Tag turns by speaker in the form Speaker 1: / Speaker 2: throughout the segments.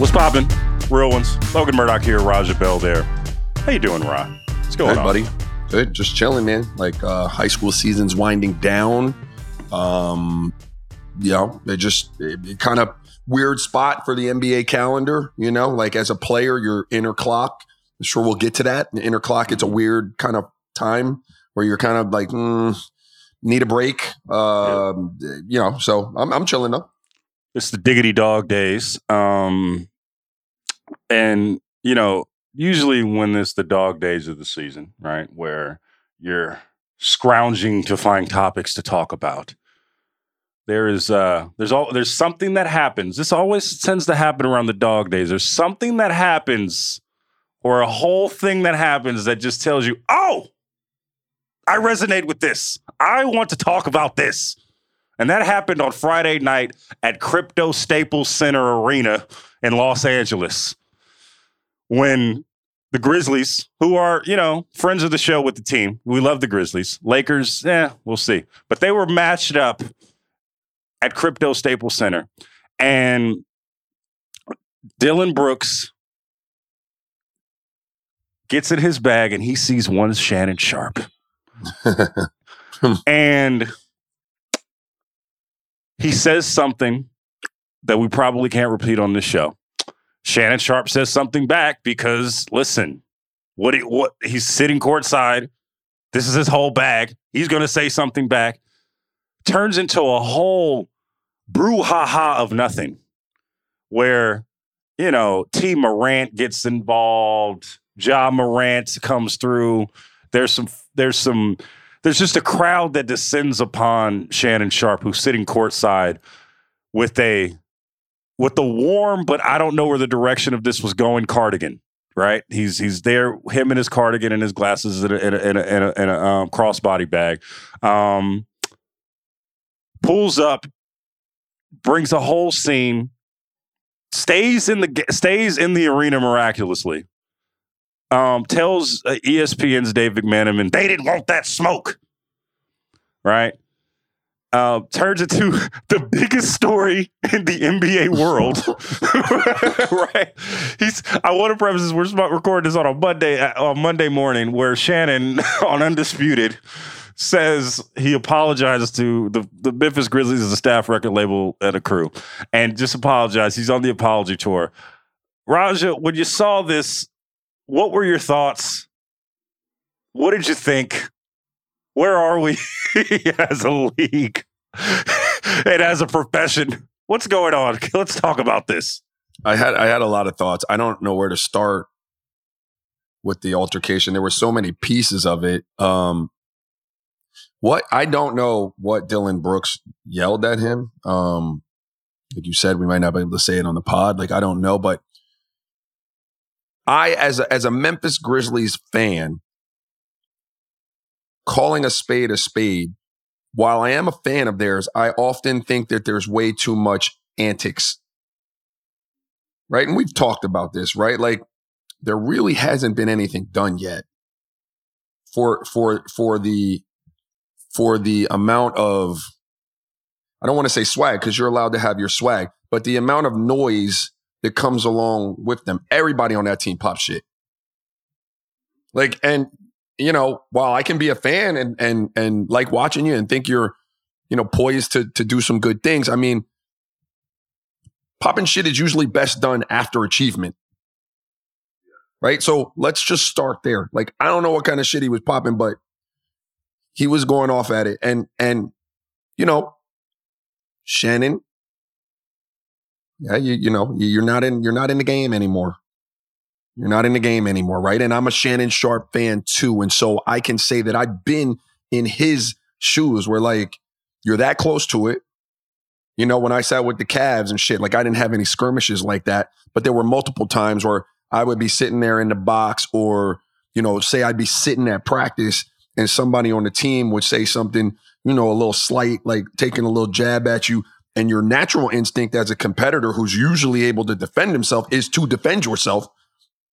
Speaker 1: What's poppin'? Real ones. Logan Murdock here, Raja Bell there. How you doing, Ra? What's going
Speaker 2: Good,
Speaker 1: on?
Speaker 2: buddy. Good. Just chilling, man. Like uh, high school season's winding down. Um, you know, it just it, it kind of weird spot for the NBA calendar. You know, like as a player, your inner clock. I'm sure we'll get to that. The inner clock. It's a weird kind of time where you're kind of like mm, need a break. Um, You know, so I'm, I'm chilling though.
Speaker 1: It's the diggity dog days. Um, and, you know, usually when it's the dog days of the season, right, where you're scrounging to find topics to talk about, there is uh there's all there's something that happens. This always tends to happen around the dog days. There's something that happens or a whole thing that happens that just tells you, oh, I resonate with this. I want to talk about this. And that happened on Friday night at Crypto Staples Center Arena in Los Angeles when the Grizzlies, who are, you know, friends of the show with the team, we love the Grizzlies. Lakers, eh, we'll see. But they were matched up at Crypto Staples Center. And Dillon Brooks gets in his bag and he sees one Shannon Sharpe. and he says something that we probably can't repeat on this show. Shannon Sharpe says something back because listen, what he, what he's sitting courtside. This is his whole bag. He's going to say something back. Turns into a whole brouhaha of nothing, where you know Tee Morant gets involved. Ja Morant comes through. There's some. There's some. There's just a crowd that descends upon Shannon Sharpe, who's sitting courtside with a with the warm, but I don't know where the direction of this was going. Cardigan, right? He's he's there, him and his cardigan and his glasses in a, in a, in a, in a, um, crossbody bag. Um, pulls up, brings a whole scene, stays in the stays in the arena miraculously. Um, tells uh, ESPN's Dave McMenamin they didn't want that smoke, right? Uh, turns into the biggest story in the NBA world. right? He's. I want to preface this. We're recording this on a Monday uh, on Monday morning, where Shannon on Undisputed says he apologizes to the, the Memphis Grizzlies as a staff record label and a crew, and just apologize. He's on the apology tour. Raja, when you saw this, what were your thoughts? What did you think? Where are we as a league and as a profession? What's going on? Let's talk about this.
Speaker 2: I had I had a lot of thoughts. I don't know where to start with the altercation. There were so many pieces of it. Um, what I don't know what Dillon Brooks yelled at him. Um, like you said, we might not be able to say it on the pod. Like I don't know, but I, as a, as a Memphis Grizzlies fan, calling a spade a spade, while I am a fan of theirs, I often think that there's way too much antics. Right. And we've talked about this, right? Like there really hasn't been anything done yet for, for, for the, for the amount of, I don't want to say swag because you're allowed to have your swag, but the amount of noise that comes along with them. Everybody on that team pop shit. Like, and you know, while I can be a fan and and and like watching you and think you're, you know, poised to to do some good things. I mean, popping shit is usually best done after achievement. Right. So let's just start there. Like, I don't know what kind of shit he was popping, but he was going off at it. And and you know, Shannon, yeah, you you know, you're not in you're not in the game anymore. You're not in the game anymore, right? And I'm a Shannon Sharpe fan too. And so I can say that I've been in his shoes where like you're that close to it. You know, when I sat with the Cavs and shit, like I didn't have any skirmishes like that, but there were multiple times where I would be sitting there in the box or, you know, say I'd be sitting at practice and somebody on the team would say something, you know, a little slight, like taking a little jab at you. And your natural instinct as a competitor who's usually able to defend himself is to defend yourself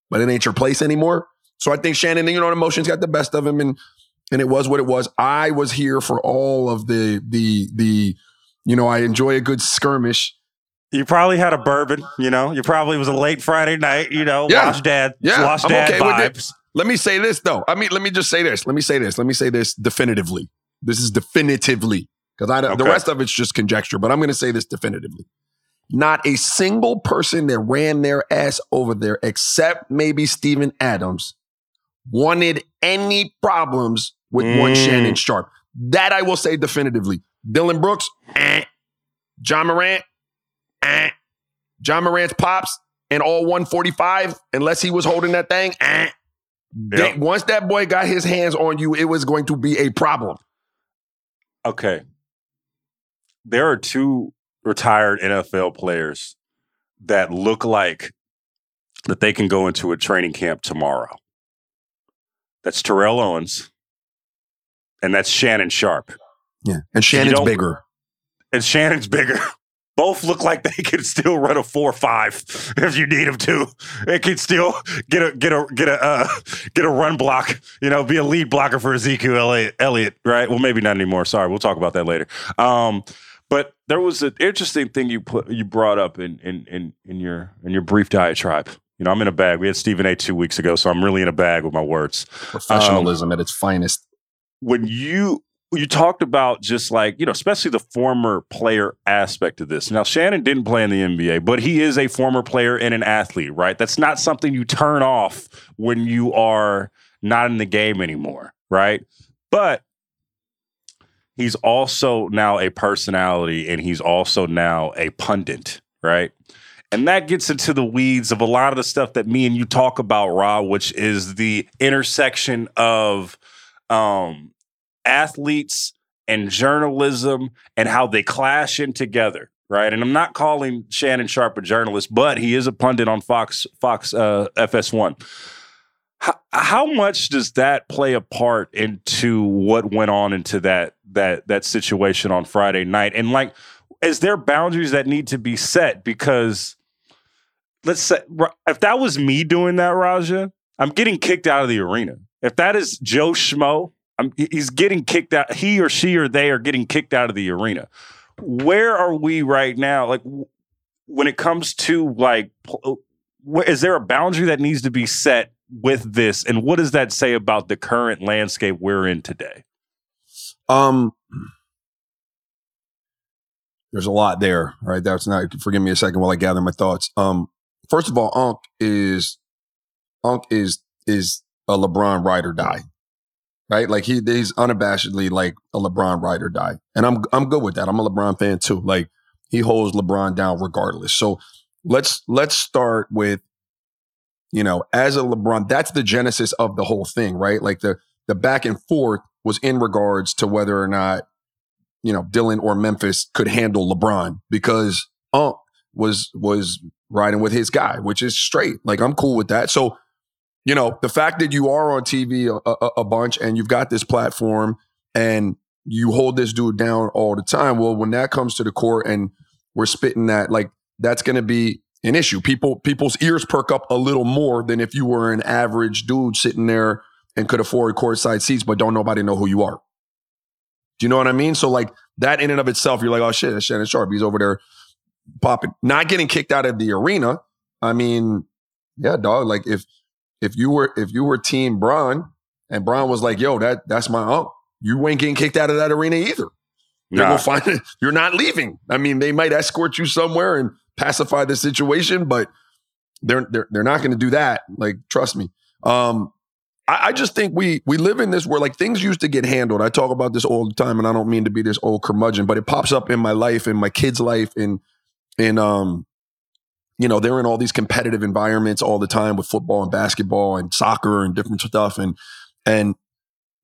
Speaker 2: but it ain't your place anymore. So I think Shannon, you know, emotions got the best of him, and and it was what it was. I was here for all of the the the, you know, I enjoy a good skirmish.
Speaker 1: You probably had a bourbon, you know. You probably was a late Friday night, you know. Yeah. Watch dad, yeah. I'm dad okay vibes.
Speaker 2: Let me say this though. I mean, let me just say this. Let me say this. Let me say this definitively. This is definitively because I okay. the rest of it's just conjecture, but I'm going to say this definitively. Not a single person that ran their ass over there, except maybe Steven Adams, wanted any problems with mm. one Shannon Sharpe. That I will say definitively. Dillon Brooks, eh. Ja Morant, eh. Ja Morant's pops and all 145, unless he was holding that thing, eh. Yep. They, once that boy got his hands on you, it was going to be a problem.
Speaker 1: Okay. There are two retired NFL players that look like that they can go into a training camp tomorrow. That's Terrell Owens and that's Shannon Sharpe.
Speaker 2: Yeah. And Shannon's bigger.
Speaker 1: And Shannon's bigger. Both look like they could still run a four five if you need them to. They could still get a get a get a uh, get a run block. You know, be a lead blocker for Ezekiel Elliott, right? Well, maybe not anymore. Sorry, we'll talk about that later. Um, but there was an interesting thing you put you brought up in in in, in your in your brief diatribe. You know, I'm in a bag. We had Stephen A. two weeks ago, so I'm really in a bag with my words.
Speaker 2: Professionalism um, at its finest.
Speaker 1: When you you talked about just like you know, especially the former player aspect of this. Now, Shannon didn't play in the NBA, but he is a former player and an athlete, right? That's not something you turn off when you are not in the game anymore, right? But he's also now a personality and he's also now a pundit, right? And that gets into the weeds of a lot of the stuff that me and you talk about, Rob, which is the intersection of um, athletes and journalism and how they clash in together, right? And I'm not calling Shannon Sharpe a journalist, but he is a pundit on Fox Fox uh, FS1. How, how much does that play a part into what went on into that that that situation on Friday night? And like, is there boundaries that need to be set? Because let's say if that was me doing that, Raja, I'm getting kicked out of the arena. If that is Joe Schmo, I'm, he's getting kicked out. He or she or they are getting kicked out of the arena. Where are we right now? Like when it comes to like, uh, is there a boundary that needs to be set with this, and what does that say about the current landscape we're in today?
Speaker 2: Um, there's a lot there, right? That's not. Forgive me a second while I gather my thoughts. Um, first of all, Unc is Unc is is a LeBron ride or die. Right? Like he he's unabashedly like a LeBron ride or die. And I'm I'm good with that. I'm a LeBron fan too. Like he holds LeBron down regardless. So let's let's start with you know, as a LeBron, that's the genesis of the whole thing, right? Like the the back and forth was in regards to whether or not, you know, Dillon or Memphis could handle LeBron because Unc was was riding with his guy, which is straight. Like I'm cool with that. So, you know, the fact that you are on TV a, a, a bunch and you've got this platform and you hold this dude down all the time. Well, when that comes to the court and we're spitting that, like that's going to be an issue. People people's ears perk up a little more than if you were an average dude sitting there and could afford courtside seats, but don't nobody know who you are. Do you know what I mean? So like that in and of itself, you're like, oh shit, that's Shannon Sharpe. He's over there popping, not getting kicked out of the arena. I mean, yeah, dog. Like if if you were if you were Team Bron and Bron was like, yo, that that's my uncle, you ain't getting kicked out of that arena either. They're
Speaker 1: Nah.
Speaker 2: gonna find it. You're not leaving. I mean, they might escort you somewhere and pacify the situation, but they're they're they're not gonna do that. Like, trust me. Um, I, I just think we we live in this where like things used to get handled. I talk about this all the time, and I don't mean to be this old curmudgeon, but it pops up in my life, in my kids' life, in in um, you know, they're in all these competitive environments all the time with football and basketball and soccer and different stuff, and and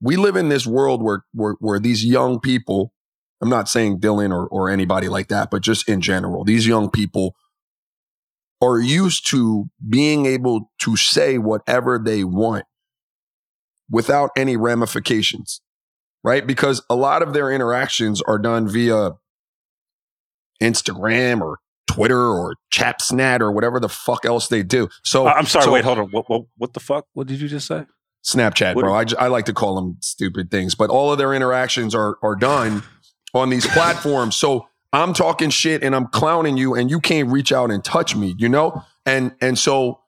Speaker 2: we live in this world where where where these young people. I'm not saying Dillon or or anybody like that, but just in general, these young people are used to being able to say whatever they want without any ramifications, right? Because a lot of their interactions are done via Instagram or Twitter or Chapsnat or whatever the fuck else they do. So
Speaker 1: I- I'm sorry.
Speaker 2: so-
Speaker 1: wait, hold on. What, what what the fuck? What did you just say?
Speaker 2: Snapchat,
Speaker 1: What-
Speaker 2: bro. I like to call them stupid things, but all of their interactions are are done on these platforms. So I'm talking shit and I'm clowning you, and you can't reach out and touch me, you know. And and so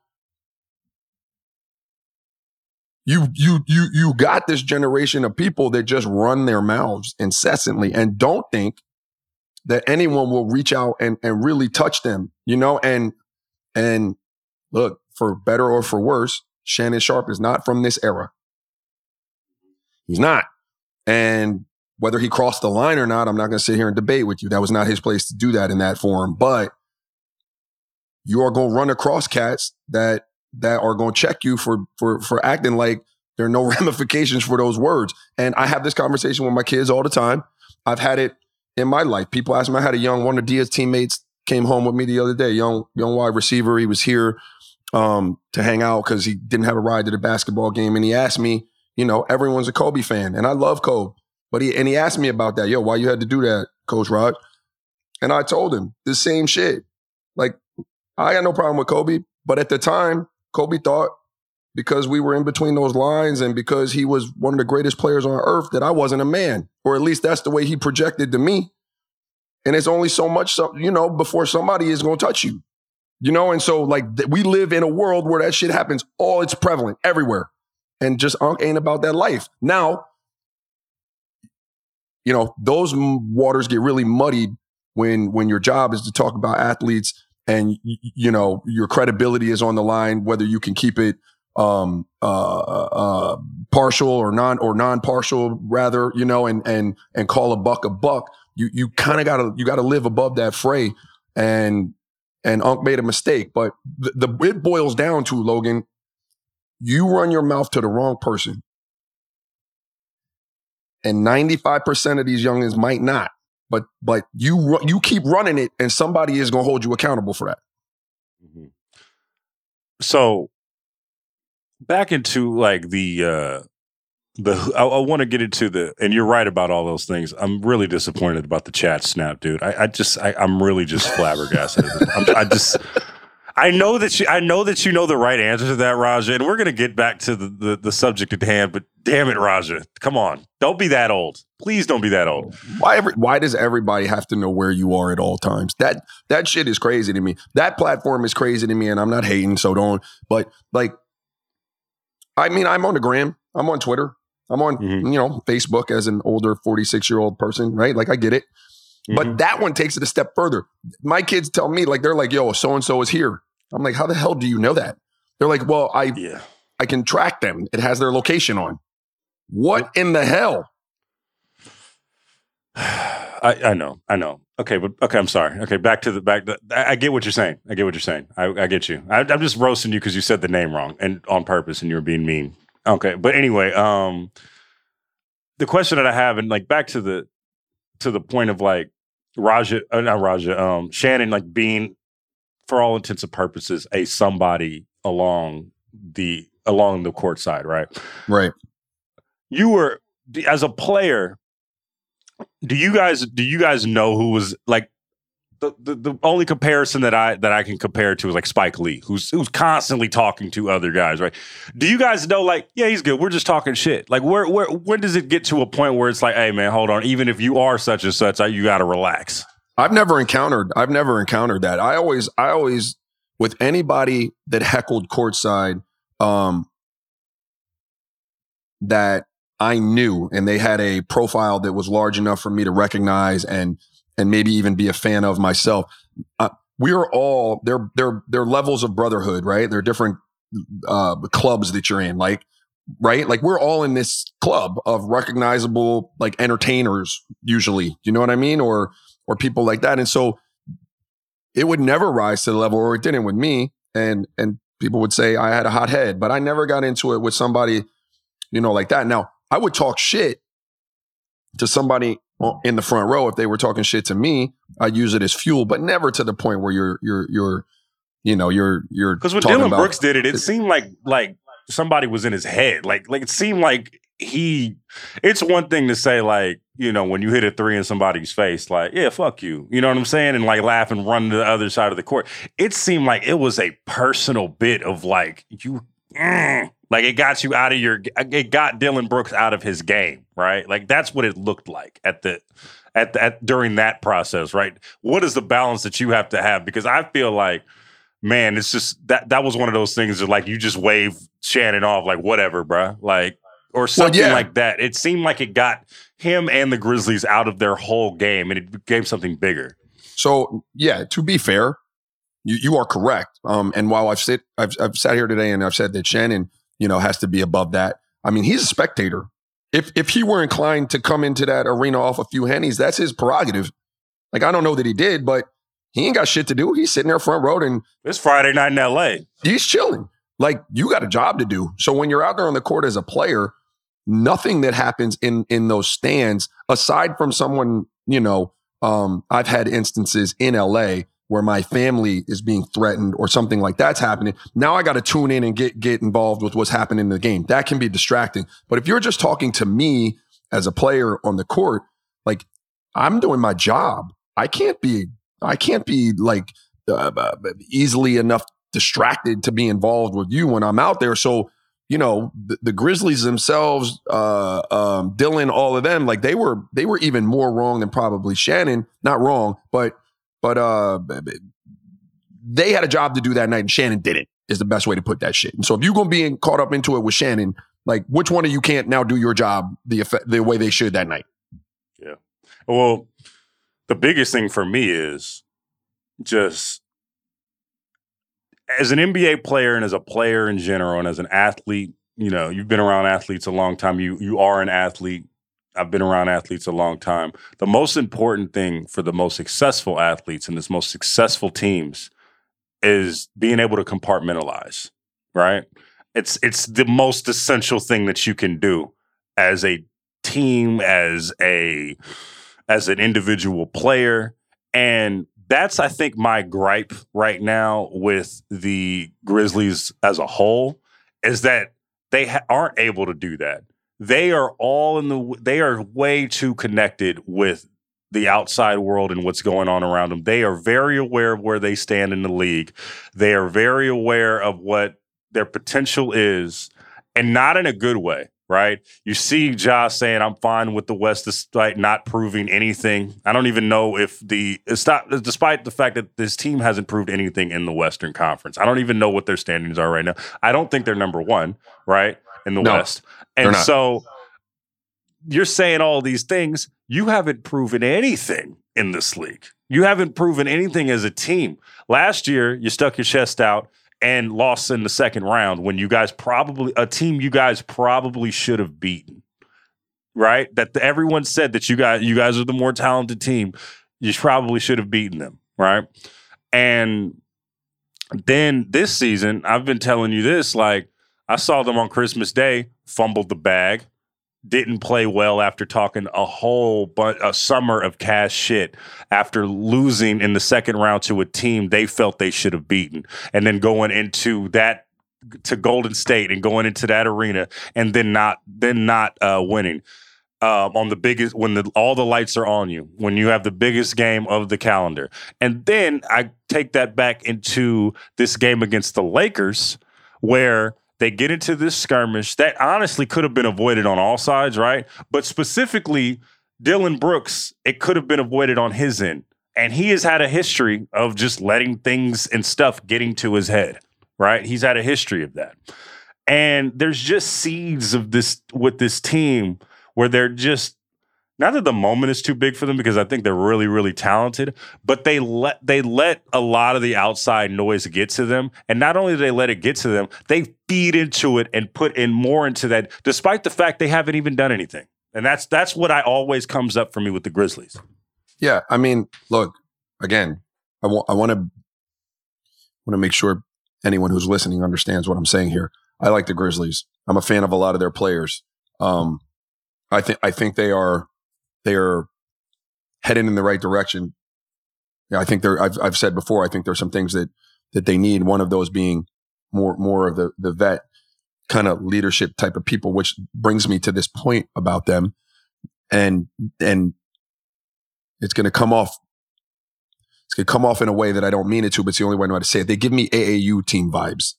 Speaker 2: you you you you got this generation of people that just run their mouths incessantly and don't think that anyone will reach out and and really touch them, you know. And and look, for better or for worse, Shannon Sharpe is not from this era. He's not. And whether he crossed the line or not, I'm not going to sit here and debate with you. That was not his place to do that in that forum. But you are going to run across cats that that are going to check you for for for acting like there are no ramifications for those words. And I have this conversation with my kids all the time. I've had it in my life. People ask me. I had a young one of Dia's teammates came home with me the other day. Young young wide receiver. He was here um, to hang out because he didn't have a ride to the basketball game, and he asked me. You know, everyone's a Kobe fan, and I love Kobe. But he and he asked me about that. Yo, why you had to do that, Coach Rod? And I told him the same shit. Like, I got no problem with Kobe, but at the time, Kobe thought because we were in between those lines and because he was one of the greatest players on earth that I wasn't a man, or at least that's the way he projected to me. And it's only so much, so, you know, before somebody is going to touch you, you know. And so, like, th- we live in a world where that shit happens. All it's prevalent everywhere, and just ain't about that life now you know those waters get really muddied when when your job is to talk about athletes and you know your credibility is on the line whether you can keep it um uh uh partial or non or non-partial rather you know and and and call a buck a buck you you kind of got to you got to live above that fray. And and Unc made a mistake but the, the it boils down to Logan you run your mouth to the wrong person. And 95% of these youngins might not but but you you keep running it and somebody is going to hold you accountable for that
Speaker 1: Mm-hmm. So back into like the uh the I, I want to get into the and you're right about all those things. I'm really disappointed about the chat snap, dude. I, I just I, I'm really just flabbergasted. I'm, I just I know that you I know that you know the right answer to that, Raja, and we're gonna get back to the, the, the subject at hand, but damn it, Raja. Come on. Don't be that old. Please don't be that old.
Speaker 2: why every, why does everybody have to know where you are at all times that that shit is crazy to me that platform is crazy to me and i'm not hating so don't but like i mean i'm on the gram i'm on twitter i'm on
Speaker 1: Mhm.
Speaker 2: you know facebook as an older 46 year old person right like i get it but that one takes it a step further my kids tell me like they're like yo so and so is here I'm like, how the hell do you know that? They're like, well, I
Speaker 1: Yeah.
Speaker 2: I can track them. It has their location on. What in the hell?
Speaker 1: I, I know, I know. Okay, but okay, I'm sorry. Okay, back to the back. The, I, I get what you're saying. I get what you're saying. I, I get you. I, I'm just roasting you because you said the name wrong and on purpose, and you were being mean. Okay, but anyway, um, the question that I have, and like back to the to the point of like Raja, uh, not Raja, um, Shannon, like being for all intents and purposes a somebody along the along the court side, right?
Speaker 2: Right.
Speaker 1: you were as a player do you guys do you guys know who was like the, the, the only comparison that I that I can compare to is like Spike Lee, who's who's constantly talking to other guys, right? Do you guys know like, yeah, he's good. We're just talking shit. Like, where where when does it get to a point where it's like, hey man, hold on, even if you are such and such, you got to relax.
Speaker 2: I've never encountered I've never encountered that. I always I always with anybody that heckled courtside um that I knew and they had a profile that was large enough for me to recognize and and maybe even be a fan of myself. Uh, we're all they're they're they're levels of brotherhood, right? They're different uh clubs that you're in like right like we're all in this club of recognizable like entertainers usually you know what i mean or or people like that and so it would never rise to the level or it didn't with me and and people would say i had a hot head but i never got into it with somebody you know like that now i would talk shit to somebody in the front row if they were talking shit to me i'd use it as fuel but never to the point where you're you're you're you know you're you're
Speaker 1: Because when Dillon
Speaker 2: about-
Speaker 1: Brooks did it, it seemed like like somebody was in his head. Like like it seemed like he. It's one thing to say like you know when you hit a three in somebody's face, like yeah, fuck you. You know what I'm saying, and like laugh and run to the other side of the court. It seemed like it was a personal bit of like you. mm, like it got you out of your. It got Dillon Brooks out of his game, right? Like that's what it looked like at the. At, the, at during that process, right? What is the balance that you have to have? Because I feel like man, it's just that that was one of those things that like you just wave Shannon off like whatever, bruh. Like or something
Speaker 2: yeah.
Speaker 1: like that. It seemed like it got him and the Grizzlies out of their whole game and it became something bigger.
Speaker 2: So yeah, to be fair, you, you are correct. Um, and while I've sit I've, I've sat here today and I've said that Shannon, you know, has to be above that. I mean, he's a spectator. If if he were inclined to come into that arena off a few hennies, that's his prerogative. Like I don't know that he did, but he ain't got shit to do. He's sitting there front row and
Speaker 1: It's Friday night in LA.
Speaker 2: he's chilling. Like you got a job to do. So when you're out there on the court as a player, nothing that happens in in those stands, aside from someone, you know, um, I've had instances in LA where my family is being threatened or something like that's happening. Now I got to tune in and get get involved with what's happening in the game. That can be distracting. But if you're just talking to me as a player on the court, like I'm doing my job. I can't be I can't be like uh, uh, easily enough distracted to be involved with you when I'm out there. So, you know, the, the Grizzlies themselves, uh, um, Dillon, all of them, like they were, they were even more wrong than probably Shannon. Not wrong, but, but, uh, they had a job to do that night and Shannon didn't is the best way to put that shit. And so if you're to be caught up into it with Shannon, like which one of you can't now do your job the effect, the way they should that night? Yeah.
Speaker 1: Well, the biggest thing for me is just as an NBA player and as a player in general and as an athlete, you know, you've been around athletes a long time. You you are an athlete. I've been around athletes a long time. The most important thing for the most successful athletes and the most successful teams is being able to compartmentalize, right? It's it's the most essential thing that you can do as a team, as a as an individual player. And that's, I think, my gripe right now with the Grizzlies as a whole is that they ha- aren't able to do that. They are all in the, they are way too connected with the outside world and what's going on around them. They are very aware of where they stand in the league. They are very aware of what their potential is, and not in a good way right? You see Josh saying, I'm fine with the West despite not proving anything. I don't even know if the, it's not, despite the fact that this team hasn't proved anything in the Western Conference. I don't even know what their standings are right now. I don't think they're number one, right? In the
Speaker 2: No,
Speaker 1: West. And so you're saying all these things. You haven't proven anything in this league. You haven't proven anything as a team. Last year, you stuck your chest out and lost in the second round when you guys probably a team you guys probably should have beaten. Right? That the, everyone said that you guys you guys are the more talented team. You probably should have beaten them, right? And then this season, I've been telling you this like I saw them on Christmas Day, fumbled the bag, didn't play well after talking a whole but a summer of cash shit after losing in the second round to a team they felt they should have beaten. And then going into that to Golden State and going into that arena and then not then not uh, winning. Um, on the biggest when the, all the lights are on you when you have the biggest game of the calendar. And then I take that back into this game against the Lakers where they get into this skirmish that honestly could have been avoided on all sides, right? But specifically, Dillon Brooks, it could have been avoided on his end. And he has had a history of just letting things and stuff getting to his head, right? He's had a history of that. And there's just seeds of this with this team where they're just not that the moment is too big for them because I think they're really, really talented, but they let they let a lot of the outside noise get to them. And not only do they let it get to them, they feed into it and put in more into that, despite the fact they haven't even done anything. And that's that's what I always comes up for me with the Grizzlies.
Speaker 2: Yeah, I mean, look, again, I want I want to want to make sure anyone who's listening understands what I'm saying here. I like the Grizzlies. I'm a fan of a lot of their players. Um, I think I think they are they are heading in the right direction. I think there. I've I've said before. I think there's some things that that they need. One of those being more more of the the vet kind of leadership type of people, which brings me to this point about them, and and it's going to come off. It's going to come off in a way that I don't mean it to, but it's the only way I know how to say it. They give me AAU team vibes.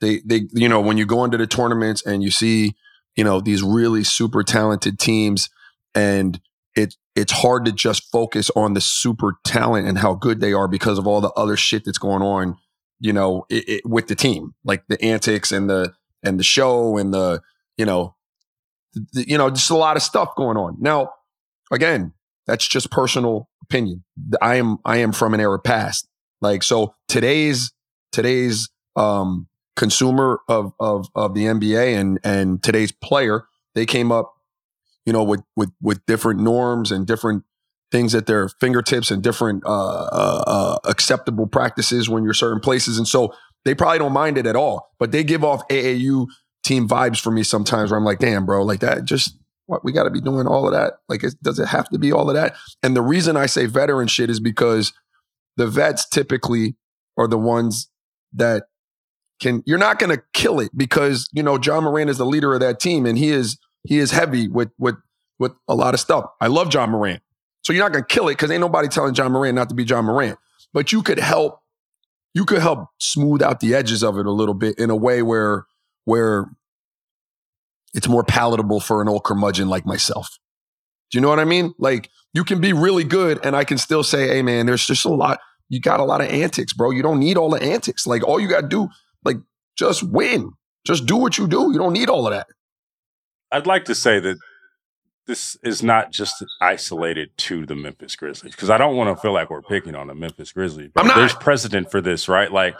Speaker 2: They they you know when you go into the tournaments and you see you know these really super talented teams and it it's hard to just focus on the super talent and how good they are because of all the other shit that's going on you know it, it, with the team like the antics and the and the show and the you know the, you know just a lot of stuff going on. Now again that's just personal opinion. I am i am from an era past. Like so today's today's um consumer of of of the NBA and and today's player, they came up, you know, with with with different norms and different things at their fingertips and different uh, uh, uh, acceptable practices when you're certain places, and so they probably don't mind it at all. But they give off AAU team vibes for me sometimes, where I'm like, damn, bro, like that just. What we got to be doing all of that? Like, it, does it have to be all of that? And the reason I say veteran shit is because the vets typically are the ones that can you're not going to kill it because you know Ja Morant is the leader of that team and he is he is heavy with with with a lot of stuff. I love Ja Morant, so you're not going to kill it because ain't nobody telling Ja Morant not to be Ja Morant. But you could help you could help smooth out the edges of it a little bit in a way where where it's more palatable for an old curmudgeon like myself. Do you know what I mean? Like you can be really good and I can still say, hey man, there's just a lot. You got a lot of antics, bro. You don't need all the antics. Like all you got to do like, just win. Just do what you do. You don't need all of that.
Speaker 1: I'd like to say that this is not just isolated to the Memphis Grizzlies because I don't want to feel like we're picking on the Memphis Grizzlies.
Speaker 2: I'm not.
Speaker 1: There's precedent for this, right? Like,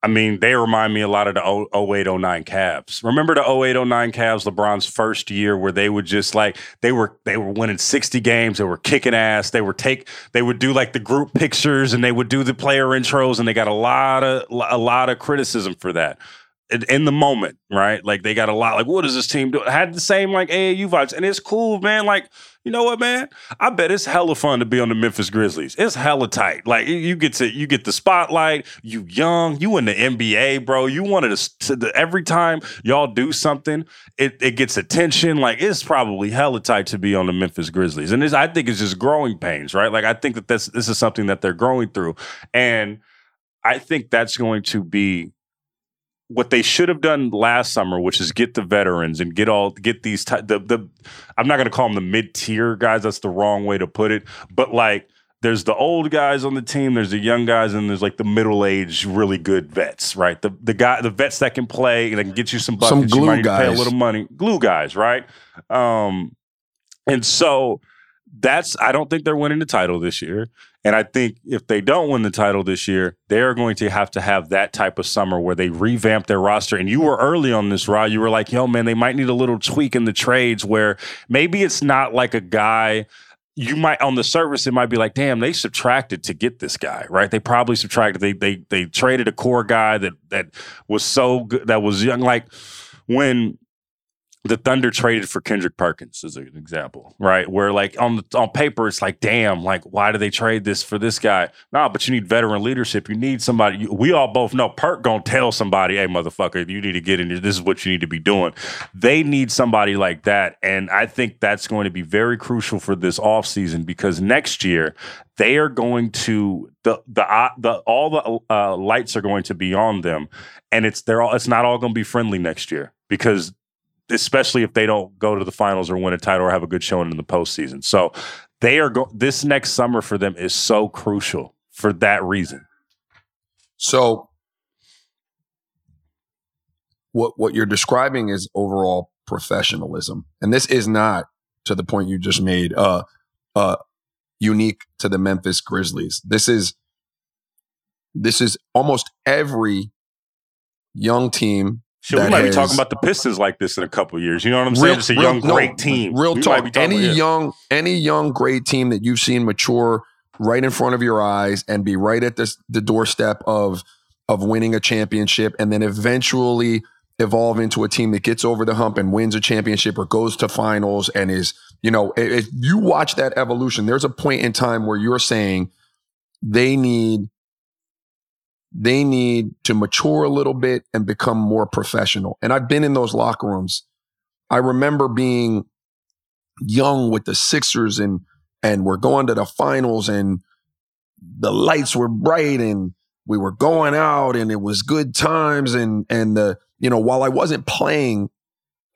Speaker 1: I mean, they remind me a lot of the 08 09 Cavs. Remember the 08 09 Cavs, LeBron's first year, where they would just like they were they were winning 60 games, they were kicking ass, they were take they would do like the group pictures and they would do the player intros, and they got a lot of a lot of criticism for that in the moment, right? Like they got a lot. Like, what does this team do? had the same like AAU vibes, and it's cool, man. Like, you know what, man? I bet it's hella fun to be on the Memphis Grizzlies. It's hella tight. Like, you get to you get the spotlight. You young, you in the NBA, bro. You wanted to, to every time y'all do something, it it gets attention. Like, it's probably hella tight to be on the Memphis Grizzlies, and I think it's just growing pains, right? Like, I think that this this is something that they're growing through, and I think that's going to be what they should have done last summer, which is get the veterans and get all get these t- the the I'm not going to call them the mid tier guys. That's the wrong way to put it. But like, there's the old guys on the team, there's the young guys, and there's like the middle aged, really good vets, right? The the guy, the vets that can play and can get you some buckets.
Speaker 2: Some glue
Speaker 1: you might
Speaker 2: guys.
Speaker 1: pay a little money, glue guys, right? Um, and so that's I don't think they're winning the title this year. And I think if they don't win the title this year, they're going to have to have that type of summer where they revamp their roster. And you were early on this, Raw. You were like, yo, man, they might need a little tweak in the trades where maybe it's not like a guy you might on the surface it might be like damn they subtracted to get this guy right they probably subtracted they they they traded a core guy that that was so good that was young like when the Thunder traded for Kendrick Perkins as an example, right? Where like on the, on paper, it's like, damn, like why do they trade this for this guy? Nah, but you need veteran leadership. You need somebody. You, we all both know Perk gonna tell somebody, hey, motherfucker, you need to get in here. This is what you need to be doing. They need somebody like that, and I think that's going to be very crucial for this offseason because next year they are going to the the uh, the all the uh, lights are going to be on them, and it's they're all it's not all going to be friendly next year because especially if they don't go to the finals or win a title or have a good showing in the postseason. So they are go- this next summer for them is so crucial for that reason.
Speaker 2: So what what you're describing is overall professionalism. And this is not to the point you just made uh uh unique to the Memphis Grizzlies. This is this is almost every young team
Speaker 1: Shit, we might be talking about the Pistons like this in a couple years. You know what I'm saying?
Speaker 2: Real,
Speaker 1: Just a
Speaker 2: real,
Speaker 1: young,
Speaker 2: no,
Speaker 1: great team.
Speaker 2: Real
Speaker 1: We
Speaker 2: talk.
Speaker 1: might be talking
Speaker 2: Any young, any young, great team that you've seen mature right in front of your eyes and be right at this the doorstep of of winning a championship, and then eventually evolve into a team that gets over the hump and wins a championship or goes to finals and is, you know, if you watch that evolution, there's a point in time where you're saying they need they need to mature a little bit and become more professional. And I've been in those locker rooms. I remember being young with the Sixers and and we're going to the finals and the lights were bright and we were going out and it was good times and and the you know while I wasn't playing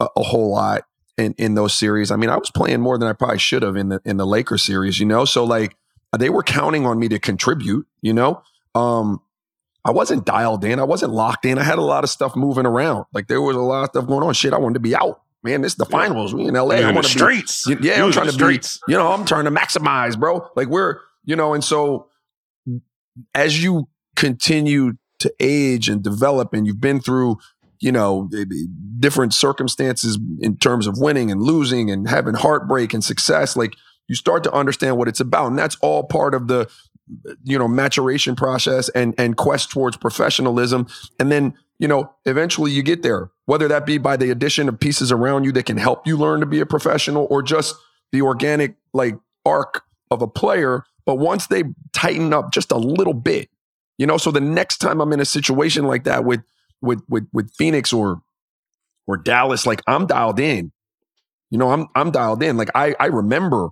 Speaker 2: a, a whole lot in in those series I mean I was playing more than I probably should have in the in the Lakers series you know so like they were counting on me to contribute you know um I wasn't dialed in I wasn't locked in I had a lot of stuff moving around like there was a lot of stuff going on shit I wanted to be out man this is the finals we in LA
Speaker 1: You
Speaker 2: I
Speaker 1: in the
Speaker 2: want to be
Speaker 1: streets.
Speaker 2: Y- yeah,
Speaker 1: You
Speaker 2: I'm trying to
Speaker 1: streets.
Speaker 2: be, you know, I'm trying to maximize, bro. Like we're, you know, and so as you continue to age and develop and you've been through, you know, different circumstances in terms of winning and losing and having heartbreak and success, like you start to understand what it's about. And that's all part of the, you know, maturation process and and quest towards professionalism. And then, you know, eventually you get there, whether that be by the addition of pieces around you that can help you learn to be a professional or just the organic like arc of a player. But once they tighten up just a little bit, you know, so the next time I'm in a situation like that with with with with Phoenix or or Dallas, like I'm dialed in. You know, I'm I'm dialed in. Like I I remember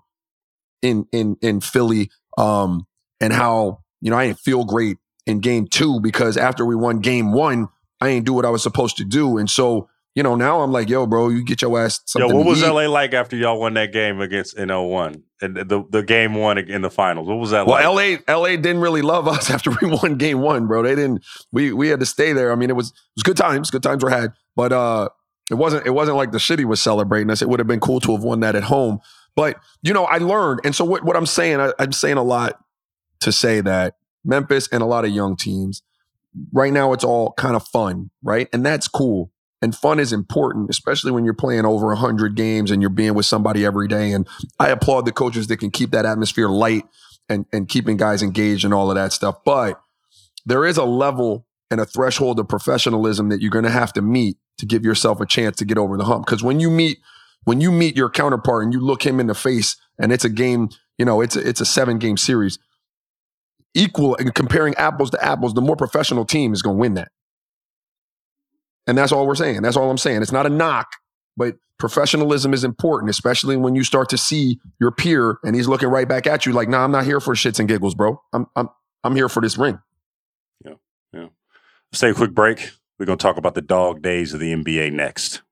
Speaker 2: in in in Philly um and how, you know, I didn't feel great in game 2 because after we won game 1, I ain't do what I was supposed to do. And so, you know, now I'm like, yo, bro, you get your ass
Speaker 1: Yo, what was
Speaker 2: eat.
Speaker 1: LA like after y'all won that game against in 01? And the, the game one in the finals. What was that like?
Speaker 2: Well,
Speaker 1: like?
Speaker 2: LA LA didn't really love us after we won game one, bro. They didn't we we had to stay there. I mean, it was it was good times, good times were had, but uh it wasn't it wasn't like the city was celebrating us. It would have been cool to have won that at home. But you know, I learned. And so what, what I'm saying, I, I'm saying a lot to say that Memphis and a lot of young teams, right now it's all kind of fun, right? And that's cool. And fun is important, especially when you're playing over 100 games and you're being with somebody every day. And I applaud the coaches that can keep that atmosphere light and, and keeping guys engaged and all of that stuff. But there is a level and a threshold of professionalism that you're going to have to meet to give yourself a chance to get over the hump. Because when you meet when you meet your counterpart and you look him in the face and it's a game, you know, it's a, it's a seven game series. Equal and comparing apples to apples, the more professional team is going to win that. And that's all we're saying. That's all I'm saying. It's not a knock, but professionalism is important, especially when you start to see your peer and he's looking right back at you like, "Nah, I'm not here for shits and giggles, bro. I'm I'm I'm here for this ring."
Speaker 1: Let's take a quick break. We're going to talk about the dog days of the NBA next.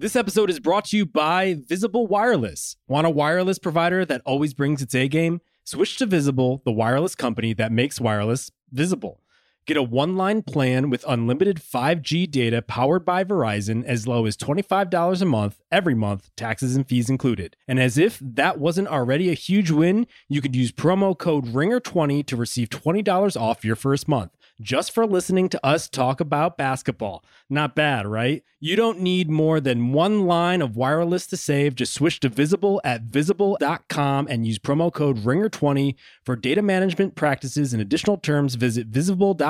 Speaker 3: This episode is brought to you by Visible Wireless. Want a wireless provider that always brings its A game? Switch to Visible, the wireless company that makes wireless visible. Get a one line plan with unlimited 5G data powered by Verizon as low as $25 a month every month, taxes and fees included. And as if that wasn't already a huge win, you could use promo code RINGER20 to receive $20 off your first month just for listening to us talk about basketball. Not bad, right? You don't need more than one line of wireless to save. Just switch to Visible at visible.com and use promo code RINGER20 for data management practices and additional terms. Visit visible.com.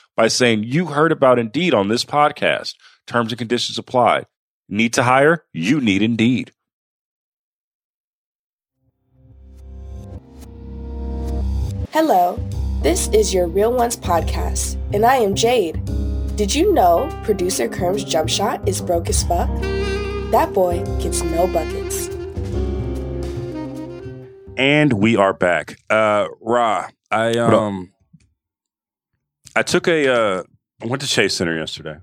Speaker 1: by saying you heard about Indeed on this podcast. Terms and conditions apply. Need to hire? You need Indeed.
Speaker 4: Hello, this is your Real Ones podcast, and I am Jade. Did you know producer Kerm's jump shot is broke as fuck? That boy gets no buckets.
Speaker 1: And we are back. Uh Ra, I um I took a uh I went to Chase Center yesterday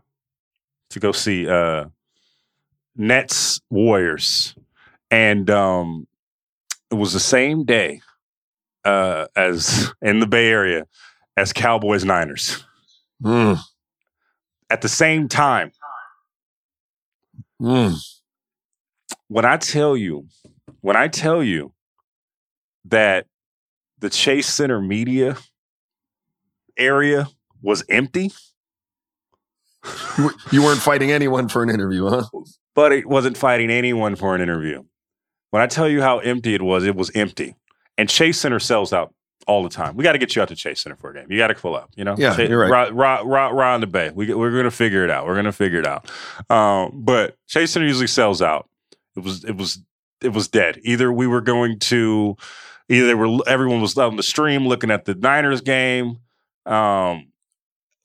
Speaker 1: to go see uh Nets Warriors. And um it was the same day uh as in the Bay Area as Cowboys Niners.
Speaker 2: Mm,
Speaker 1: At the same time,
Speaker 2: mm.
Speaker 1: when I tell you, when I tell you that the Chase Center media area was empty,
Speaker 2: You were- You weren't fighting anyone for an interview, huh?
Speaker 1: but it wasn't fighting anyone for an interview. When I tell you how empty it was, it was empty. And Chase Center sells out all the time. We got to get you out to Chase Center for a game. You got to pull up, you know?
Speaker 2: Yeah,
Speaker 1: Chase,
Speaker 2: you're right.
Speaker 1: Raw, raw, raw on the bay. We, we're going to figure it out. We're going to figure it out. Um, but Chase Center usually sells out. It was, it was, it was dead. Either we were going to, either they were, everyone was on the stream looking at the Niners game, um,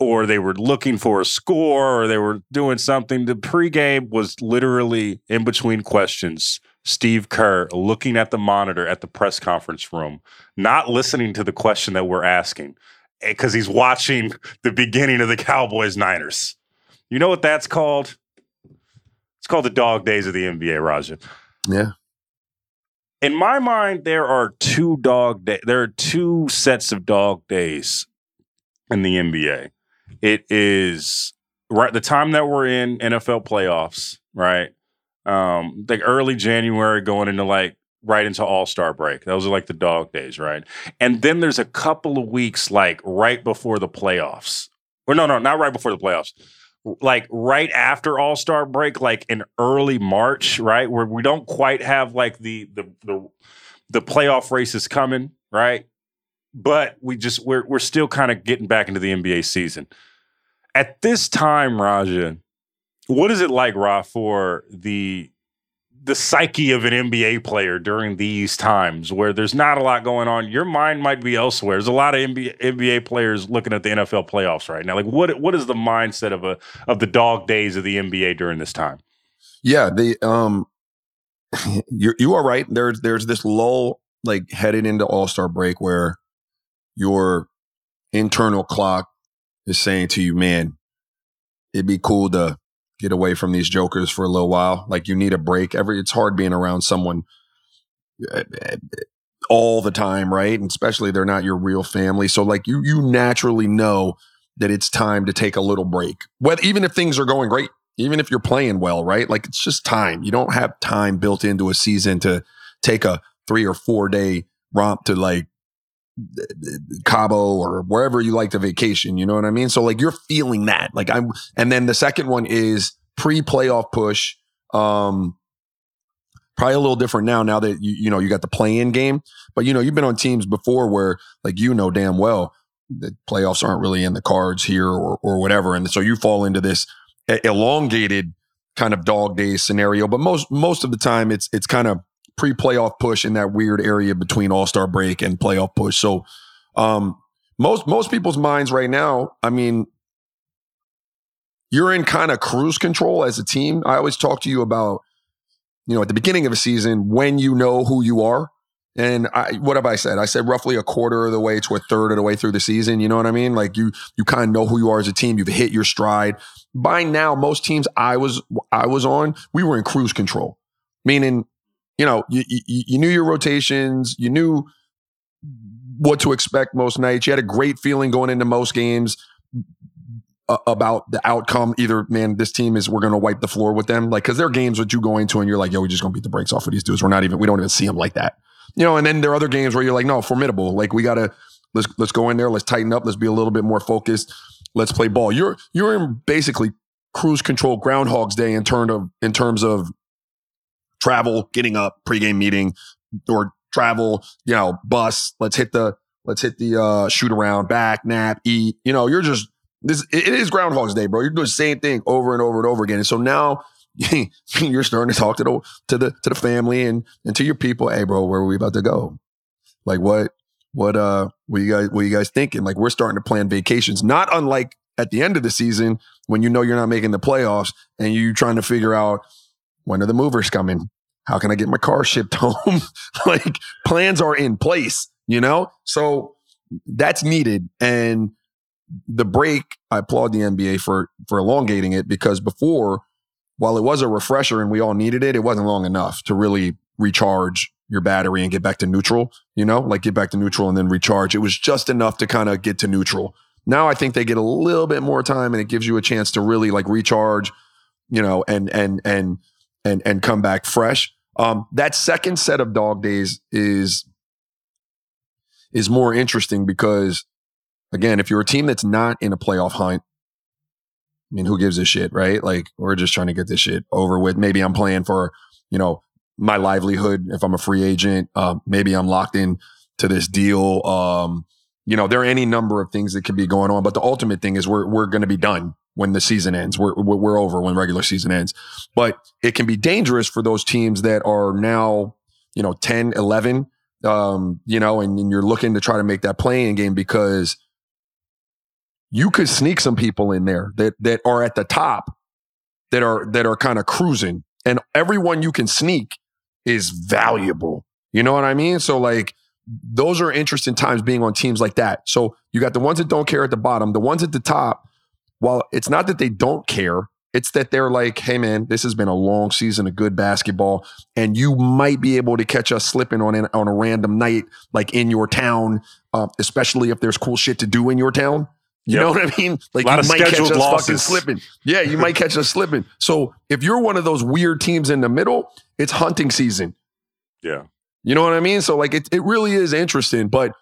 Speaker 1: or they were looking for a score, or they were doing something. The pregame was literally in between questions. Steve Kerr looking at the monitor at the press conference room, not listening to the question that we're asking eh, because he's watching the beginning of the Cowboys Niners. You know what that's called? It's called the dog days of the NBA, Raja.
Speaker 2: Yeah.
Speaker 1: In my mind, there are two dog day. There are two sets of dog days in the NBA. It is right the time that we're in NFL playoffs, right? Um, like early January going into like right into All Star break. Those are like the dog days, right? And then there's a couple of weeks like right before the playoffs. Or no, no, not right before the playoffs. Like right after All Star break, like in early March, right, where we don't quite have like the the the the playoff races coming, right? But we just we're we're still kind of getting back into the NBA season. At this time, Raja, what is it like, Ra, for the the psyche of an NBA player during these times where there's not a lot going on? Your mind might be elsewhere. There's a lot of NBA, NBA players looking at the NFL playoffs right now. Like, what what is the mindset of a of the dog days of the NBA during this time?
Speaker 2: Yeah, the um you you are right. There's there's this lull like headed into All-Star break where your internal clock is saying to you, man, it'd be cool to get away from these jokers for a little while. Like you need a break. Every it's hard being around someone uh, all the time, right? And especially they're not your real family. So like you you naturally know that it's time to take a little break. What even if things are going great, even if you're playing well, right? Like it's just time. You don't have time built into a season to take a three or four day romp to like Cabo or wherever you like to vacation. You know what I mean? So like you're feeling that. Like I'm, and then the second one is pre-playoff push. Um, probably a little different now. Now that you you know you got the play-in game, but you know you've been on teams before where like you know damn well the playoffs aren't really in the cards here or or whatever, and so you fall into this elongated kind of dog days scenario. But most most of the time, it's it's kind of pre-playoff push in that weird area between All Star break and playoff push. So, um, most most people's minds right now, I mean, you're in kind of cruise control as a team. I always talk to you about, you know, at the beginning of a season when you know who you are. And I, what have I said? I said roughly a quarter of the way to a third of the way through the season. You know what I mean? Like you, you kind of know who you are as a team. You've hit your stride. By now, most teams I was, I was on, we were in cruise control, meaning you know, you, you, you knew your rotations, you knew what to expect most nights. You had a great feeling going into most games about the outcome. Either, man, this team is, we're going to wipe the floor with them. Like, cause there are games that you go into and you're like, yo, we're just going to beat the brakes off of these dudes. We're not even, we don't even see them like that. You know, and then there are other games where you're like, no, formidable. Like, we got to, let's, let's go in there. Let's tighten up. Let's be a little bit more focused. Let's play ball. You're, you're in basically cruise control groundhog's day in terms of, in terms of travel, getting up, pregame meeting, or travel, you know, bus. Let's hit the let's hit the uh, shoot around, back, nap, eat. You know, you're just this. It is Groundhog's Day, bro. You're doing the same thing over and over and over again. And so now you're starting to talk to the to the to the family and and to your people. Hey, bro, where are we about to go? Like what? What uh? What you guys? What you guys thinking? Like we're starting to plan vacations, not unlike at the end of the season when you know you're not making the playoffs and you're trying to figure out when are the movers coming? How can I get my car shipped home? like plans are in place, you know? So that's needed. And the break, I applaud the NBA for for elongating it because before, while it was a refresher and we all needed it, it wasn't long enough to really recharge your battery and get back to neutral, you know, like get back to neutral and then recharge. It was just enough to kind of get to neutral. Now I think they get a little bit more time and it gives you a chance to really like recharge, you know, and and and and and come back fresh. Um, that second set of dog days is is more interesting because again, if you're a team that's not in a playoff hunt, I mean, who gives a shit, right? Like we're just trying to get this shit over with. Maybe I'm playing for, you know, my livelihood if I'm a free agent. Uh, maybe I'm locked in to this deal. Um, you know, there are any number of things that could be going on, but the ultimate thing is we're we're going to be done when the season ends. We're, we're over when regular season ends. But it can be dangerous for those teams that are now, you know, 10, 11, um, you know, and, and you're looking to try to make that play-in game because you could sneak some people in there that, that are at the top that are, that are kind of cruising and everyone you can sneak is valuable. You know what I mean? So like, those are interesting times being on teams like that. So you got the ones that don't care at the bottom, the ones at the top while it's not that they don't care, it's that they're like, hey man, this has been a long season of good basketball, and you might be able to catch us slipping on an, on a random night, like in your town, uh, especially if there's cool shit to do in your town. You yep. know what I mean? Like you might catch us losses. fucking slipping. Yeah, you might catch us slipping. So if you're one of those weird teams in the middle, it's hunting season.
Speaker 1: Yeah.
Speaker 2: You know what I mean? So like it, it really is interesting. But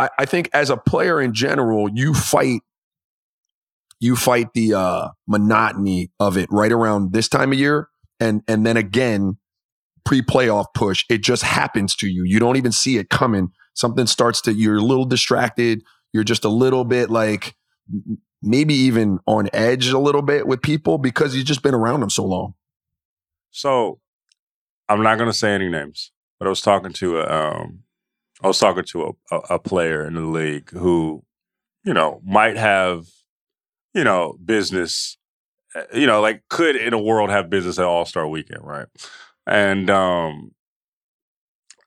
Speaker 2: I, I think as a player in general, you fight you fight the uh, monotony of it right around this time of year, and and then again pre-playoff push. It just happens to you. You don't even see it coming. Something starts to. You're a little distracted. You're just a little bit like maybe even on edge a little bit with people because you've just been around them so long.
Speaker 1: So I'm not going to say any names, but I was talking to a, um, I was talking to a, a, a player in the league who, you know, might have you know, business, eh, you know, like could in a world have business at All Star Weekend, right? And um,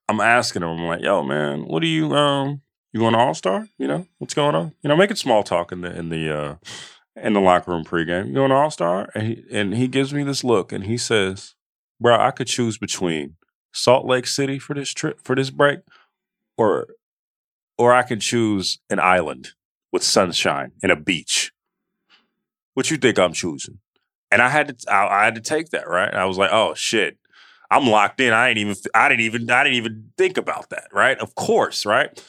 Speaker 1: I'm asking him, I'm like, yo, man, what do you um, you going to All Star? You know, what's going on? You know, making small talk in the in the uh, in the locker room pregame. You going to All Star? And he, and he gives me this look, and he says, bro, I could choose between Salt Lake City for this trip for this break, or or I could choose an island with sunshine and a beach what you think I'm choosing? And I had to, I, I had to take that, right? I was like, oh shit, I'm locked in. I ain't even, I didn't even, I didn't even think about that, right? Of course, right?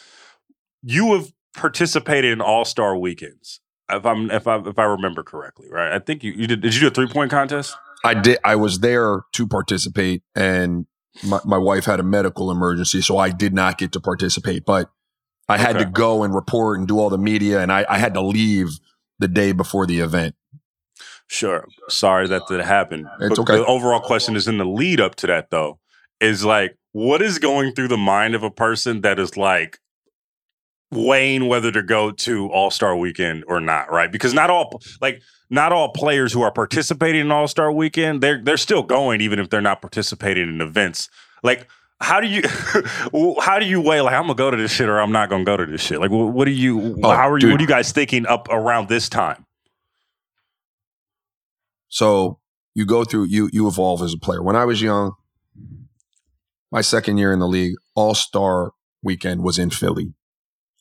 Speaker 1: you have participated in All Star weekends. If I'm if I if I remember correctly, right? I think you, you did. Did you do a three point contest?
Speaker 2: I did. I was there to participate, and my, my wife had a medical emergency, so I did not get to participate. But I had
Speaker 1: Okay.
Speaker 2: to go and report and do all the media, and I, I had to leave the day before the event.
Speaker 1: Sure. Sorry that that happened.
Speaker 2: It's
Speaker 1: But
Speaker 2: okay.
Speaker 1: The overall question is in the lead up to that though. Is like, what is going through the mind of a person that is like weighing whether to go to All Star Weekend or not, right? Because not all like not all players who are participating in All Star Weekend they're they're still going even if they're not participating in events. Like, how do you how do you weigh like I'm gonna go to this shit or I'm not gonna go to this shit? Like, what, what do you
Speaker 2: Oh,
Speaker 1: how are you
Speaker 2: dude.
Speaker 1: what are you guys thinking up around this time?
Speaker 2: So you go through you you evolve as a player. When I was young, my second year in the league, All Star Weekend was in Philly.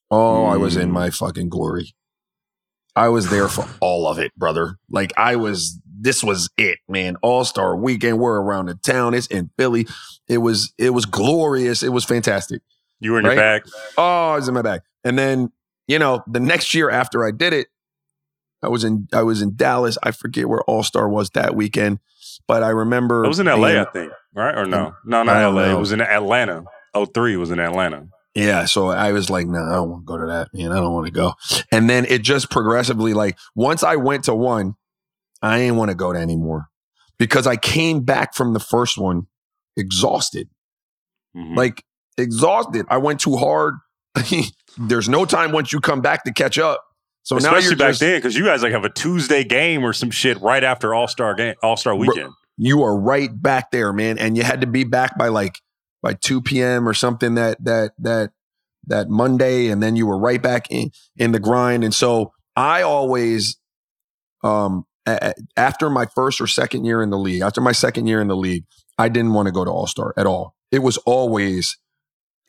Speaker 2: Oh, I was in
Speaker 1: Mm.
Speaker 2: my fucking glory. I was there for all of it, brother. Like I was. This was it, man. All Star Weekend. We're around the town. It's in Philly. It was. It was glorious. It was fantastic.
Speaker 1: You were in your
Speaker 2: Right?
Speaker 1: bag.
Speaker 2: Oh, I was in my bag. And then, you know, the next year after I did it, I was in I was in Dallas. I forget where All Star was that weekend, but I remember
Speaker 1: It was in LA,
Speaker 2: being-
Speaker 1: I think, right? Or no? No, not LA. It was in Atlanta. Oh, three was in Atlanta.
Speaker 2: Yeah, so I was like, no, I don't want to go to that, man. I don't want to go. And then it just progressively, like, once I went to one, I didn't want to go to anymore because I came back from the first one exhausted,
Speaker 1: Mhm.
Speaker 2: like exhausted. I went too hard. There's no time once you come back to catch up. So now
Speaker 1: Especially
Speaker 2: you're
Speaker 1: back
Speaker 2: just,
Speaker 1: then, because you guys like have a Tuesday game or some shit right after All Star game, All Star weekend.
Speaker 2: you are right back there, man. And you had to be back by like by 2 p.m. or something that that that that Monday, and then you were right back in in the grind. And so I always, um, after my first or second year in the league, after my second year in the league, I didn't want to go to All Star at all. It was always.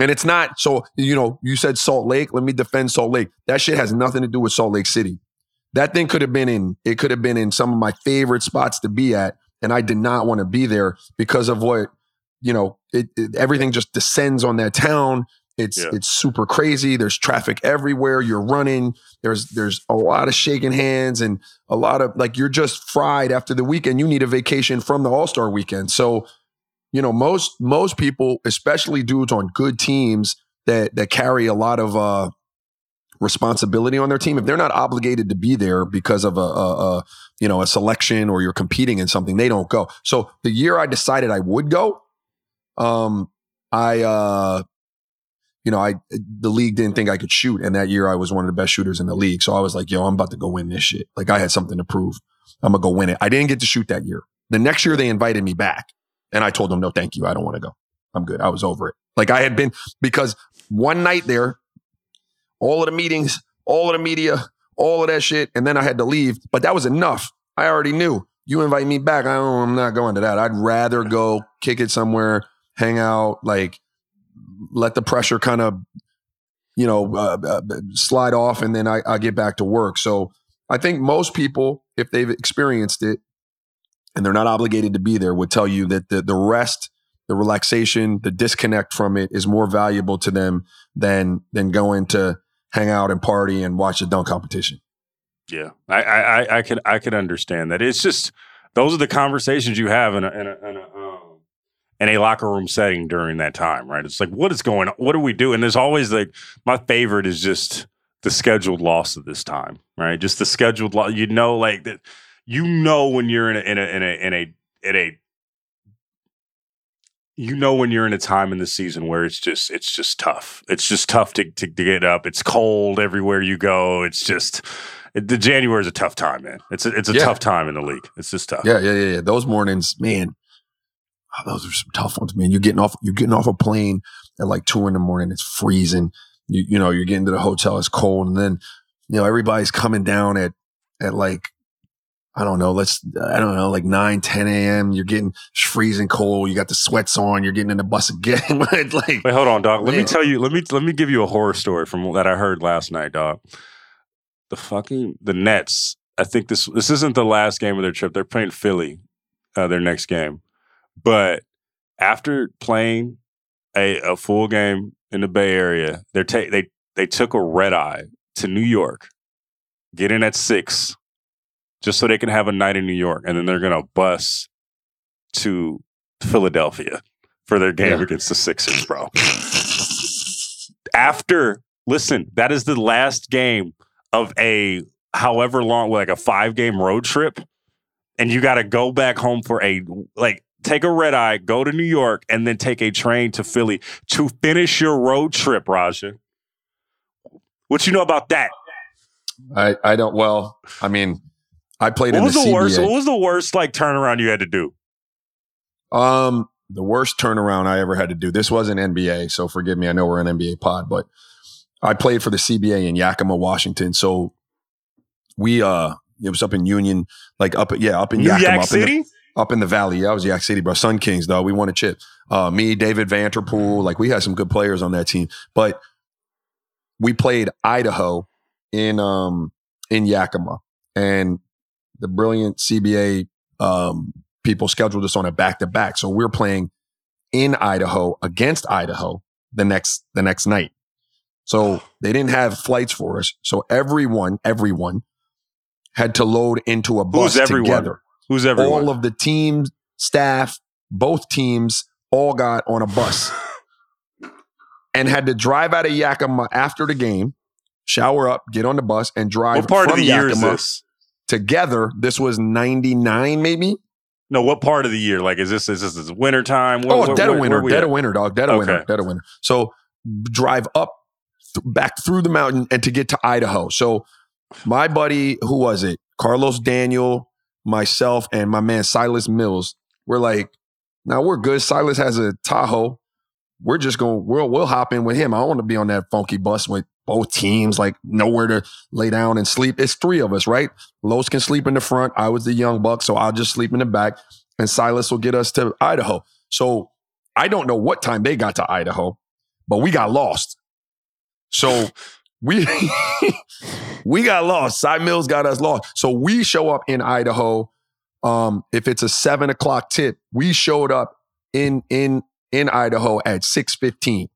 Speaker 2: And it's not so, you know, you said Salt Lake. Let me defend Salt Lake. That shit has nothing to do with Salt Lake City. That thing could have been in, it could have been in some of my favorite spots to be at and I did not want to be there because of what you know. It, it- everything just descends on that town. It's
Speaker 1: Yeah.
Speaker 2: it's super crazy. There's traffic everywhere. You're running. There's there's a lot of shaking hands and a lot of like you're just fried after the weekend. You need a vacation from the All Star weekend. So you know most most people, especially dudes on good teams that that carry a lot of uh responsibility on their team if they're not obligated to be there because of a, a, a you know a selection or you're competing in something they don't go so the year i decided i would go um i uh you know i the league didn't think i could shoot and that year i was one of the best shooters in the league so i was like yo i'm about to go win this shit like i had something to prove i'm gonna go win it i didn't get to shoot that year the next year they invited me back and i told them no thank you i don't want to go i'm good i was over it like i had been because one night there all of the meetings, all of the media, all of that shit, and then I had to leave. But that was enough. I already knew. You invite me back, I I'm not going to that. I'd rather go kick it somewhere, hang out, like let the pressure kind of, you know, uh, uh, slide off, and then I, I get back to work. So I think most people, if they've experienced it and they're not obligated to be there, would tell you that the the rest, the relaxation, the disconnect from it is more valuable to them than than going to hang out and party and watch a dunk competition.
Speaker 1: Yeah, I, I, I, could, I could understand that. It's just those are the conversations you have in a, in a, in a, in a locker room setting during that time, right? It's like, what is going on? What do we do? And there's always like, my favorite is just the scheduled loss of this time, right? Just the scheduled loss. You know, like that. You know when you're in a, in a, in a, in a, in a you know when you're in a time in the season where it's just it's just tough. It's just tough to to, to get up. It's cold everywhere you go. It's just it, the January is a tough time, man. It's a, it's a
Speaker 2: Yeah.
Speaker 1: tough time in the league. It's just tough.
Speaker 2: Yeah, yeah, yeah, yeah. Those mornings, man, oh, those are some tough ones, man. You're getting off, you're getting off a plane at like two in the morning. It's freezing. You, you know, you're getting to the hotel. It's cold, and then you know everybody's coming down at at like I don't know. Let's I don't know, like 9, 10 a.m. You're getting freezing cold. You got the sweats on. You're getting in the bus again. Like
Speaker 1: Wait, hold on, dog. Let me tell you. Let me let me give you a horror story from that I heard last night, dog. The fucking the Nets. I think this this isn't the last game of their trip. They're playing Philly, uh, their next game. But after playing a, a full game in the Bay Area, they're ta- they they took a red eye to New York, get in at six, just so they can have a night in New York, and then they're gonna bus to Philadelphia for their game
Speaker 2: Yeah.
Speaker 1: against the Sixers, bro. After, listen, that is the last game of a however long, like a five game road trip, and you got to go back home for a like take a red eye, go to New York, and then take a train to Philly to finish your road trip, Raja. What you know about that?
Speaker 2: I, I don't. Well, I mean, I played
Speaker 1: What
Speaker 2: in
Speaker 1: was
Speaker 2: the,
Speaker 1: the, worst? What was the worst like turnaround you had to do?
Speaker 2: Um, the worst turnaround I ever had to do. This wasn't NBA, so forgive me. I know we're an NBA pod, but I played for the CBA in Yakima, Washington. So we uh, it was up in Union, like up yeah, up in
Speaker 1: New
Speaker 2: Yakima,
Speaker 1: York
Speaker 2: up in the-
Speaker 1: City.
Speaker 2: Up in the valley. Yeah, I was Yak City, bro. Sun Kings, though. We won a chip. Uh, me, David Vanterpool, like we had some good players on that team. But we played Idaho in um in Yakima, and the brilliant CBA um, people scheduled us on a back to back. So we're playing in Idaho against Idaho the next the next night. So they didn't have flights for us. So everyone, everyone had to load into a bus
Speaker 1: Who's everyone?
Speaker 2: together
Speaker 1: Who's everyone?
Speaker 2: all of the team staff, both teams, all got on a bus and had to drive out of Yakima after the game, shower up, get on the bus, and drive
Speaker 1: what part of the year is this?
Speaker 2: together. This was 99, maybe?
Speaker 1: No, what part of the year? Like, is this is this is oh, winter time? Where-
Speaker 2: oh,
Speaker 1: where-
Speaker 2: dead
Speaker 1: where-
Speaker 2: of winter, dead
Speaker 1: at?
Speaker 2: of winter, dog. Dead of winter, dead of winter. So drive up, th- back through the mountain and to get to Idaho. So my buddy, who was it? Carlos Daniel, myself, and my man Silas Mills. We're like, now we're good. Silas has a Tahoe. We're just going. We'll we'll hop in with him. I don't want to be on that funky bus with both teams, like nowhere to lay down and sleep. It's three of us, right? Los can sleep in the front. I was the young buck, so I'll just sleep in the back, and Silas will get us to Idaho. So I don't know what time they got to Idaho, but we got lost. So we we got lost. Cy Mills got us lost. So we show up in Idaho. Um, if it's a seven o'clock tip, we showed up in in in Idaho at six fifteen,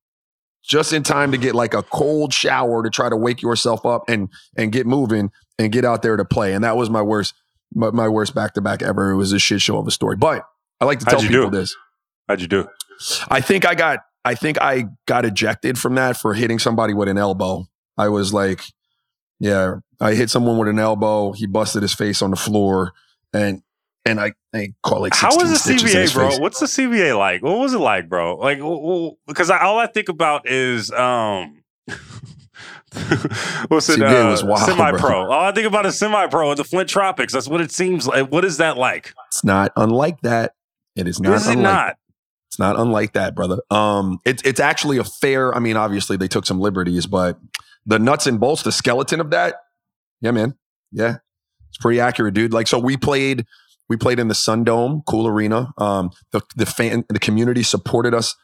Speaker 2: just in time to get like a cold shower to try to wake yourself up and and get moving and get out there to play. And that was my worst my, my worst back to back ever. It was a shit show of a story. But I like to tell
Speaker 1: you
Speaker 2: people
Speaker 1: do?
Speaker 2: this.
Speaker 1: How'd you do?
Speaker 2: I think I got I think I got ejected from that for hitting somebody with an elbow. I was like, yeah, I hit someone with an elbow. He busted his face on the floor, and and I, I caught like
Speaker 1: How was the
Speaker 2: stitches in his
Speaker 1: CBA, bro?
Speaker 2: face.
Speaker 1: What's the CBA like? What was it like, bro? Like, because all I think about is um, what's it?
Speaker 2: CBA
Speaker 1: Uh,
Speaker 2: was wild,
Speaker 1: semi-pro.
Speaker 2: bro.
Speaker 1: All I think about is semi-pro at the Flint Tropics. That's what it seems like. What is that like?
Speaker 2: It's not unlike that. It is not
Speaker 1: Is it
Speaker 2: unlike
Speaker 1: not?
Speaker 2: It's not unlike that, brother. Um, it's it's actually a fair. I mean, obviously they took some liberties, but the nuts and bolts, the skeleton of that, yeah, man, yeah, it's pretty accurate, dude. Like, so we played, we played in the Sun Dome, cool arena. Um, the the fan, the community supported us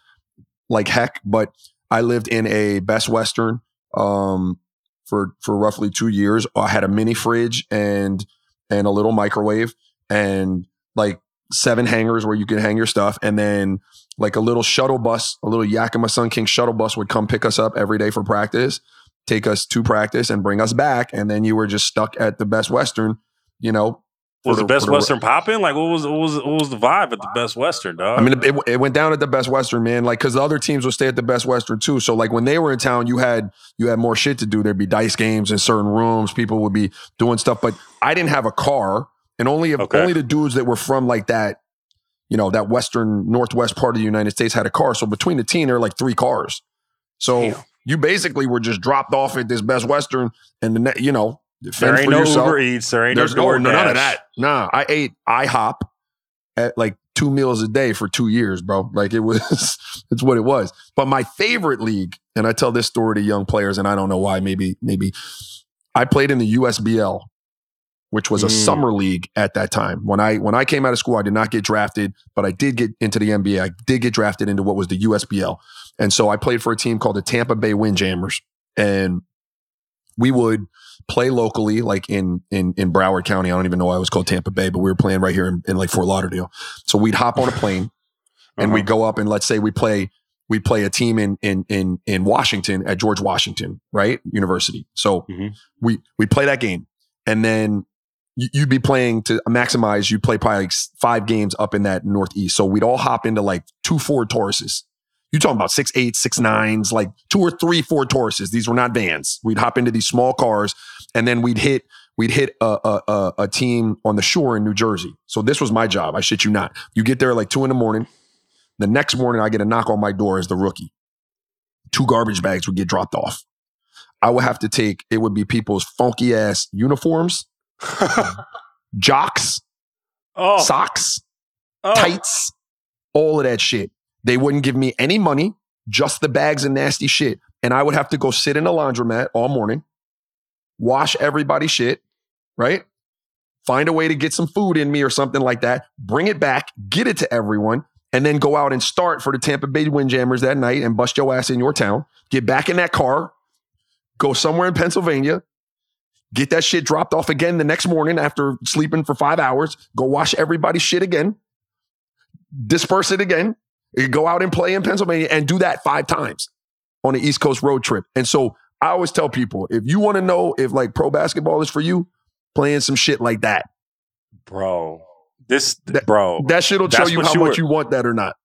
Speaker 2: like heck. But I lived in a Best Western um, for for roughly two years. I had a mini fridge and and a little microwave and like seven hangers where you could hang your stuff, and then like a little shuttle bus, a little Yakima Sun King shuttle bus would come pick us up every day for practice, take us to practice, and bring us back, and then you were just stuck at the Best Western, you know.
Speaker 1: Was the Best
Speaker 2: for
Speaker 1: Western popping? Like, what was what was what was the vibe at the Best Western, dog?
Speaker 2: I mean, it, it went down at the Best Western, man. Like, because the other teams would stay at the Best Western too. So, like, when they were in town, you had you had more shit to do. There'd be dice games in certain rooms. People would be doing stuff, but I didn't have a car, and only
Speaker 1: Okay.
Speaker 2: only the dudes that were from like that, you know, that western northwest part of the United States had a car. So between the team, there were like three cars. So
Speaker 1: Damn.
Speaker 2: You basically were just dropped off at this Best Western, and the ne- you know,
Speaker 1: there ain't
Speaker 2: for
Speaker 1: no
Speaker 2: yourself.
Speaker 1: Uber Eats. There ain't
Speaker 2: There's
Speaker 1: no,
Speaker 2: no, no none of that. Nah, I ate IHOP at like two meals a day for two years, bro. Like it was, it's what it was. But my favorite league, and I tell this story to young players, and I don't know why. Maybe, maybe I played in the USBL, which was a
Speaker 1: Mm.
Speaker 2: summer league at that time. When I when I came out of school, I did not get drafted, but I did get into the NBA. I did get drafted into what was the USBL, and so I played for a team called the Tampa Bay Windjammers, and we would play locally, like in in in Broward County. I don't even know why it was called Tampa Bay, but we were playing right here in, in like Fort Lauderdale. So we'd hop on a plane and
Speaker 1: Uh-huh.
Speaker 2: we'd go up and let's say we play we'd play a team in in in in Washington at George Washington, right? University. So
Speaker 1: Mhm.
Speaker 2: we we play that game, and then you'd be playing to maximize. You play probably like five games up in that Northeast. So we'd all hop into like two Ford Tauruses. You talking about six eight, six nines, like two or three Ford Tauruses. These were not vans. We'd hop into these small cars, and then we'd hit we'd hit a, a, a, a team on the shore in New Jersey. So this was my job. I shit you not. You get there like two in the morning. The next morning, I get a knock on my door as the rookie. Two garbage bags would get dropped off. I would have to take, it would be people's funky ass uniforms, jocks,
Speaker 1: oh,
Speaker 2: socks,
Speaker 1: oh.
Speaker 2: tights, all of that shit. They wouldn't give me any money, just the bags and nasty shit. And I would have to go sit in a laundromat all morning, wash everybody's shit, right? Find a way to get some food in me or something like that, bring it back, get it to everyone, and then go out and start for the Tampa Bay Windjammers that night and bust your ass in your town. Get back in that car, go somewhere in Pennsylvania, get that shit dropped off again the next morning after sleeping for five hours, go wash everybody's shit again, disperse it again, go out and play in Pennsylvania and do that five times on the East Coast road trip. And so I always tell people if you want to know if like pro basketball is for you, playing some shit like that.
Speaker 1: bro. This,
Speaker 2: That-
Speaker 1: bro.
Speaker 2: That shit'll tell you how
Speaker 1: you
Speaker 2: much
Speaker 1: were-
Speaker 2: you want that or not.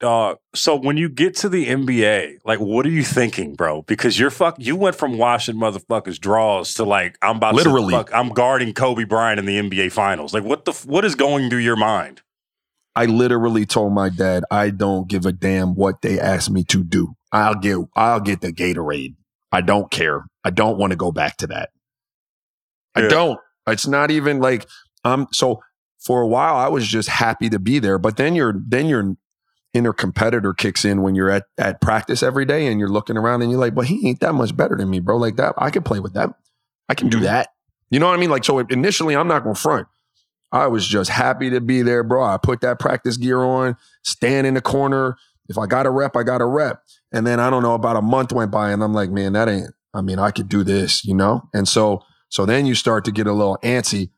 Speaker 1: So when you get to the NBA, like, what are you thinking, bro? Because you're fuck. You went from washing motherfuckers draws to like I'm about
Speaker 2: Literally.
Speaker 1: to fuck. I'm guarding Kobe Bryant in the NBA Finals. Like, what the what is going through your mind?
Speaker 2: I literally told my dad, I don't give a damn what they ask me to do. I'll get I'll get the Gatorade. I don't care. I don't want to go back to that. I don't. It's not even like um so for a while I was just happy to be there, but then you're, then your inner competitor kicks in when you're at at practice every day and you're looking around and you're like, "Well, he ain't that much better than me, bro. Like that I can play with that. I can do
Speaker 1: Mhm.
Speaker 2: that." You know what I mean? Like so initially I'm not going to front. I was just happy to be there, bro. I put that practice gear on, stand in the corner. If I got a rep, I got a rep. And then I don't know, about a month went by and I'm like, man, that ain't, I mean, I could do this, you know? And so, so then you start to get a little antsy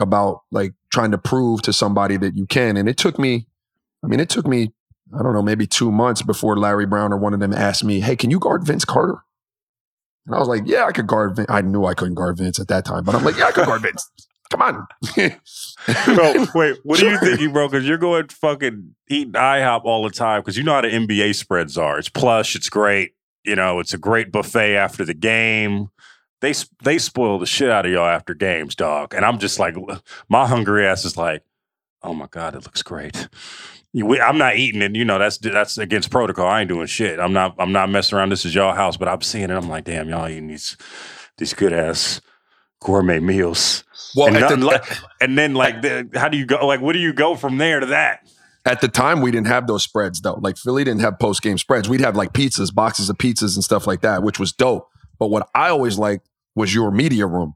Speaker 2: about like trying to prove to somebody that you can. And it took me, I mean, it took me, I don't know, maybe two months before Larry Brown or one of them asked me, hey, can you guard Vince Carter? And I was like, yeah, I could guard Vince. I knew I couldn't guard Vince at that time, but I'm like, yeah, I could guard Vince. Come on.
Speaker 1: Bro, wait, what are you
Speaker 2: Sure.
Speaker 1: thinking, bro? Because you're going fucking eating IHOP all the time because you know how the NBA spreads are. It's plush, it's great. You know, it's a great buffet after the game. They they spoil the shit out of y'all after games, dog. And I'm just like, my hungry ass is like, oh my god, it looks great. We- I'm not eating it. You know, that's that's against protocol. I ain't doing shit. I'm not I'm not messing around. This is y'all house, but I'm seeing it. I'm like, damn, y'all eating these these good ass gourmet meals.
Speaker 2: Well,
Speaker 1: and,
Speaker 2: the-
Speaker 1: like- and then like, the, how do you go? Like, what do you go from there to that?
Speaker 2: At the time, we didn't have those spreads though. Like Philly didn't have post game spreads. We'd have like pizzas, boxes of pizzas and stuff like that, which was dope. But what I always liked was your media room.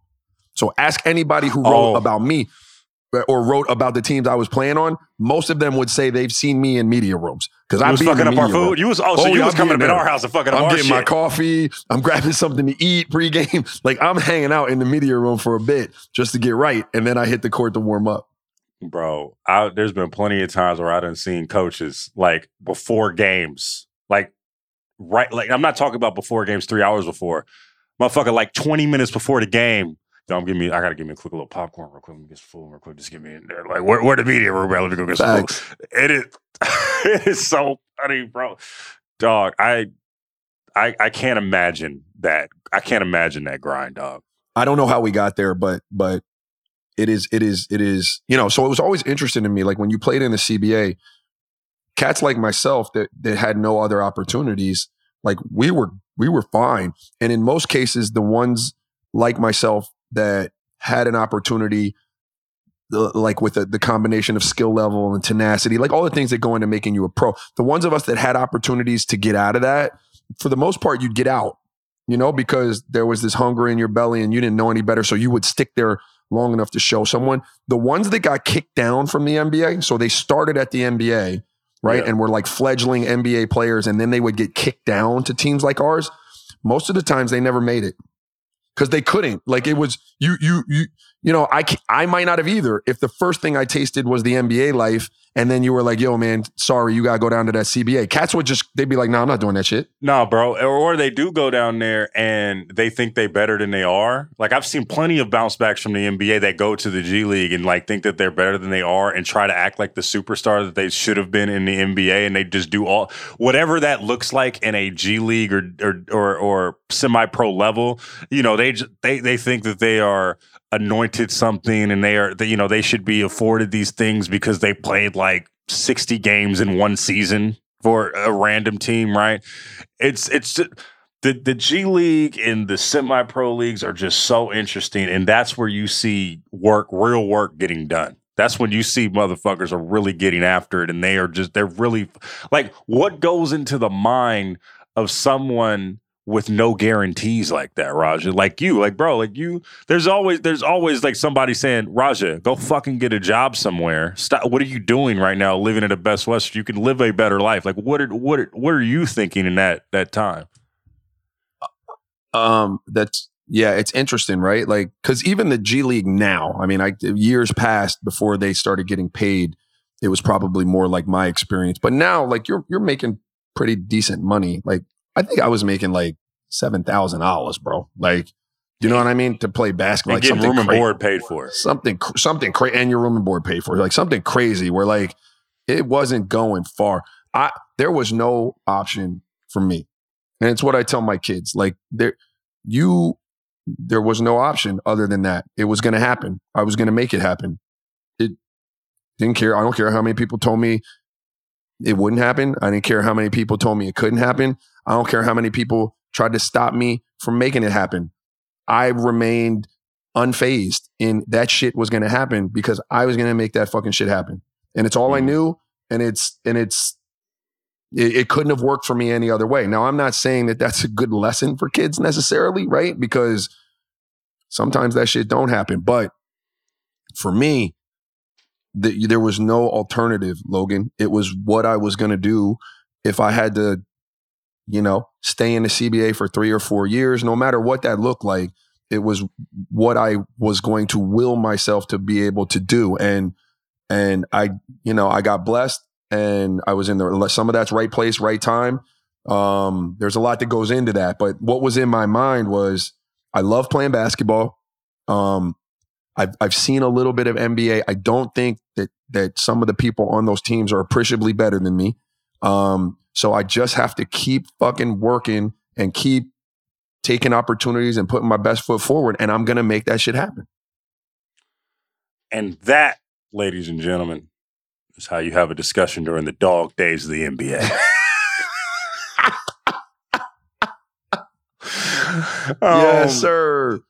Speaker 2: So ask anybody who wrote
Speaker 1: Oh.
Speaker 2: about me or wrote about the teams I was playing on. Most of them would say they've seen me in media rooms because I
Speaker 1: was fucking up our food. You was oh, so
Speaker 2: Oh,
Speaker 1: you
Speaker 2: yeah,
Speaker 1: was
Speaker 2: I'm
Speaker 1: coming up in our house and fucking up
Speaker 2: I'm
Speaker 1: our
Speaker 2: getting
Speaker 1: shit.
Speaker 2: my coffee. I'm grabbing something to eat pregame. Like I'm hanging out in the media room for a bit just to get right, and then I hit the court to warm up.
Speaker 1: bro. I, there's been plenty of times where I done seen coaches like before games, like right, like I'm not talking about before games, three hours before, motherfucker, like 20 minutes before the game. I'm giving me, I gotta give me a quick little popcorn real quick. Let me get some food real quick. Just get me in there. Like, where, where the media room? Let me go get some. It is, it is so funny, bro. Dog, I, I, I can't imagine that. I can't imagine that grind, dog.
Speaker 2: I don't know how we got there, but but it is it is it is you know. So it was always interesting to me, like when you played in the CBA, cats like myself that that had no other opportunities, like we were we were fine, and in most cases, the ones like myself that had an opportunity. Uh, like with the, the combination of skill level and tenacity, like all the things that go into making you a pro. The ones of us that had opportunities to get out of that, for the most part, you'd get out you know, because there was this hunger in your belly and you didn't know any better. So you would stick there long enough to show someone. The ones that got kicked down from the NBA, so they started at the NBA, right?
Speaker 1: Yeah.
Speaker 2: And were like fledgling NBA players, and then they would get kicked down to teams like ours. Most of the times they never made it. Because they couldn't. Like it was you, you, you, you know, I I might not have either. If the first thing I tasted was the NBA life, and then you were like, "Yo, man, sorry, you gotta go down to that CBA." Cats would just they'd be like, "No, I'm not doing that shit."
Speaker 1: No, bro. Or, they do go down there and they think they better than they are. Like I've seen plenty of bounce backs from the NBA that go to the G League and like think that they're better than they are and try to act like the superstar that they should have been in the NBA and they just do all whatever that looks like in a G League or or or, or semi pro level. You know, they they they think that they are anointed something and they are they, you know they should be afforded these things because they played like 60 games in one season for a random team, right? It's it's the the G League and the semi pro leagues are just so interesting, and that's where you see work, real work getting done. That's when you see motherfuckers are really getting after it, and they are just they're really like what goes into the mind of someone with no guarantees like that, Raja. Like you, like bro, like you. There's always there's always like somebody saying, Raja, go fucking get a job somewhere. Stop. What are you doing right now? Living in a Best West, you can live a better life. Like what are what are, what are you thinking in that that time?
Speaker 2: Um, that's yeah, it's interesting, right? Like, because even the G League now, I mean, I years passed before they started getting paid, it was probably more like my experience. But now, like, you're you're making pretty decent money. Like, I think I was making like seven thousand dollars, bro. Like, you know what I mean? To play basketball,
Speaker 1: And
Speaker 2: like
Speaker 1: getting room and
Speaker 2: cra-
Speaker 1: board paid for.
Speaker 2: something cr- something crazy, and your room and board paid for, like something crazy. Where like it wasn't going far. I there was no option for me, and it's what I tell my kids. Like there, you, there was no option other than that. It was going to happen. I was going to make it happen. It didn't care. I don't care how many people told me it wouldn't happen. I didn't care how many people told me it couldn't happen. I don't care how many people tried to stop me from making it happen. I remained unfazed in that shit was going to happen because I was going to make that fucking shit happen. And it's all I
Speaker 1: Mhm.
Speaker 2: knew. And it's, and it's, it, it couldn't have worked for me any other way. Now, I'm not saying that that's a good lesson for kids necessarily, right? Because sometimes that shit don't happen. But for me, the, there was no alternative, Logan. It was what I was going to do if I had to, you know, stay in the CBA for three or four years, no matter what that looked like. It was what I was going to will myself to be able to do. And, and I, you know, I got blessed and I was in the, some of that's right place, right time. Um, there's a lot that goes into that. But what was in my mind was I love playing basketball. Um, I've I've seen a little bit of NBA. I don't think that that some of the people on those teams are appreciably better than me. Um, so I just have to keep fucking working and keep taking opportunities and putting my best foot forward, and I'm gonna make that shit happen.
Speaker 1: And that, ladies and gentlemen, is how you have a discussion during the dog days of the NBA.
Speaker 2: yes,
Speaker 1: Um,
Speaker 2: sir.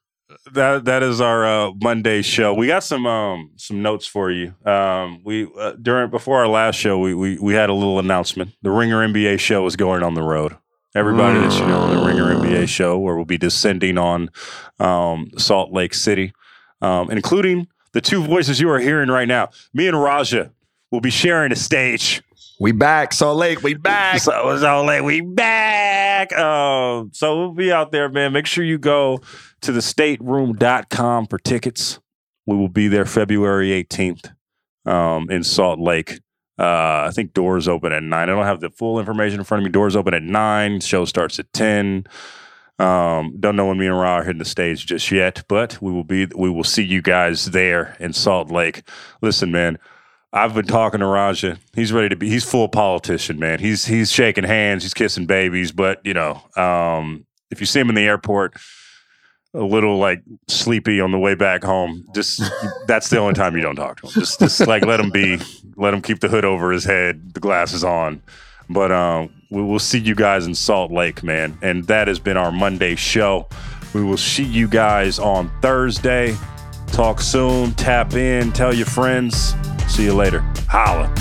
Speaker 1: That that is our uh, Monday show. We got some um some notes for you. Um, we uh, during before our last show, we, we we had a little announcement. The Ringer NBA show is going on the road. Everybody that you know, the Ringer NBA show, where we'll be descending on um, Salt Lake City, um, including the two voices you are hearing right now. Me and Raja will be sharing a stage.
Speaker 2: We back, Salt Lake. We back.
Speaker 1: All like we back. Um, so we'll be out there, man. Make sure you go to the stateroom.com for tickets. We will be there February 18th um, in Salt Lake. Uh, I think doors open at nine. I don't have the full information in front of me. Doors open at nine. Show starts at 10. Um, don't know when me and Ra are hitting the stage just yet, but we will be we will see you guys there in Salt Lake. Listen, man, I've been talking to Raja. He's ready to be. He's full politician, man. He's he's shaking hands. He's kissing babies. But you know, um, if you see him in the airport, a little like sleepy on the way back home, just that's the only time you don't talk to him. Just just like let him be. Let him keep the hood over his head, the glasses on. But um, we will see you guys in Salt Lake, man. And that has been our Monday show. We will see you guys on Thursday. Talk soon. Tap in. Tell your friends. See you later. Holla.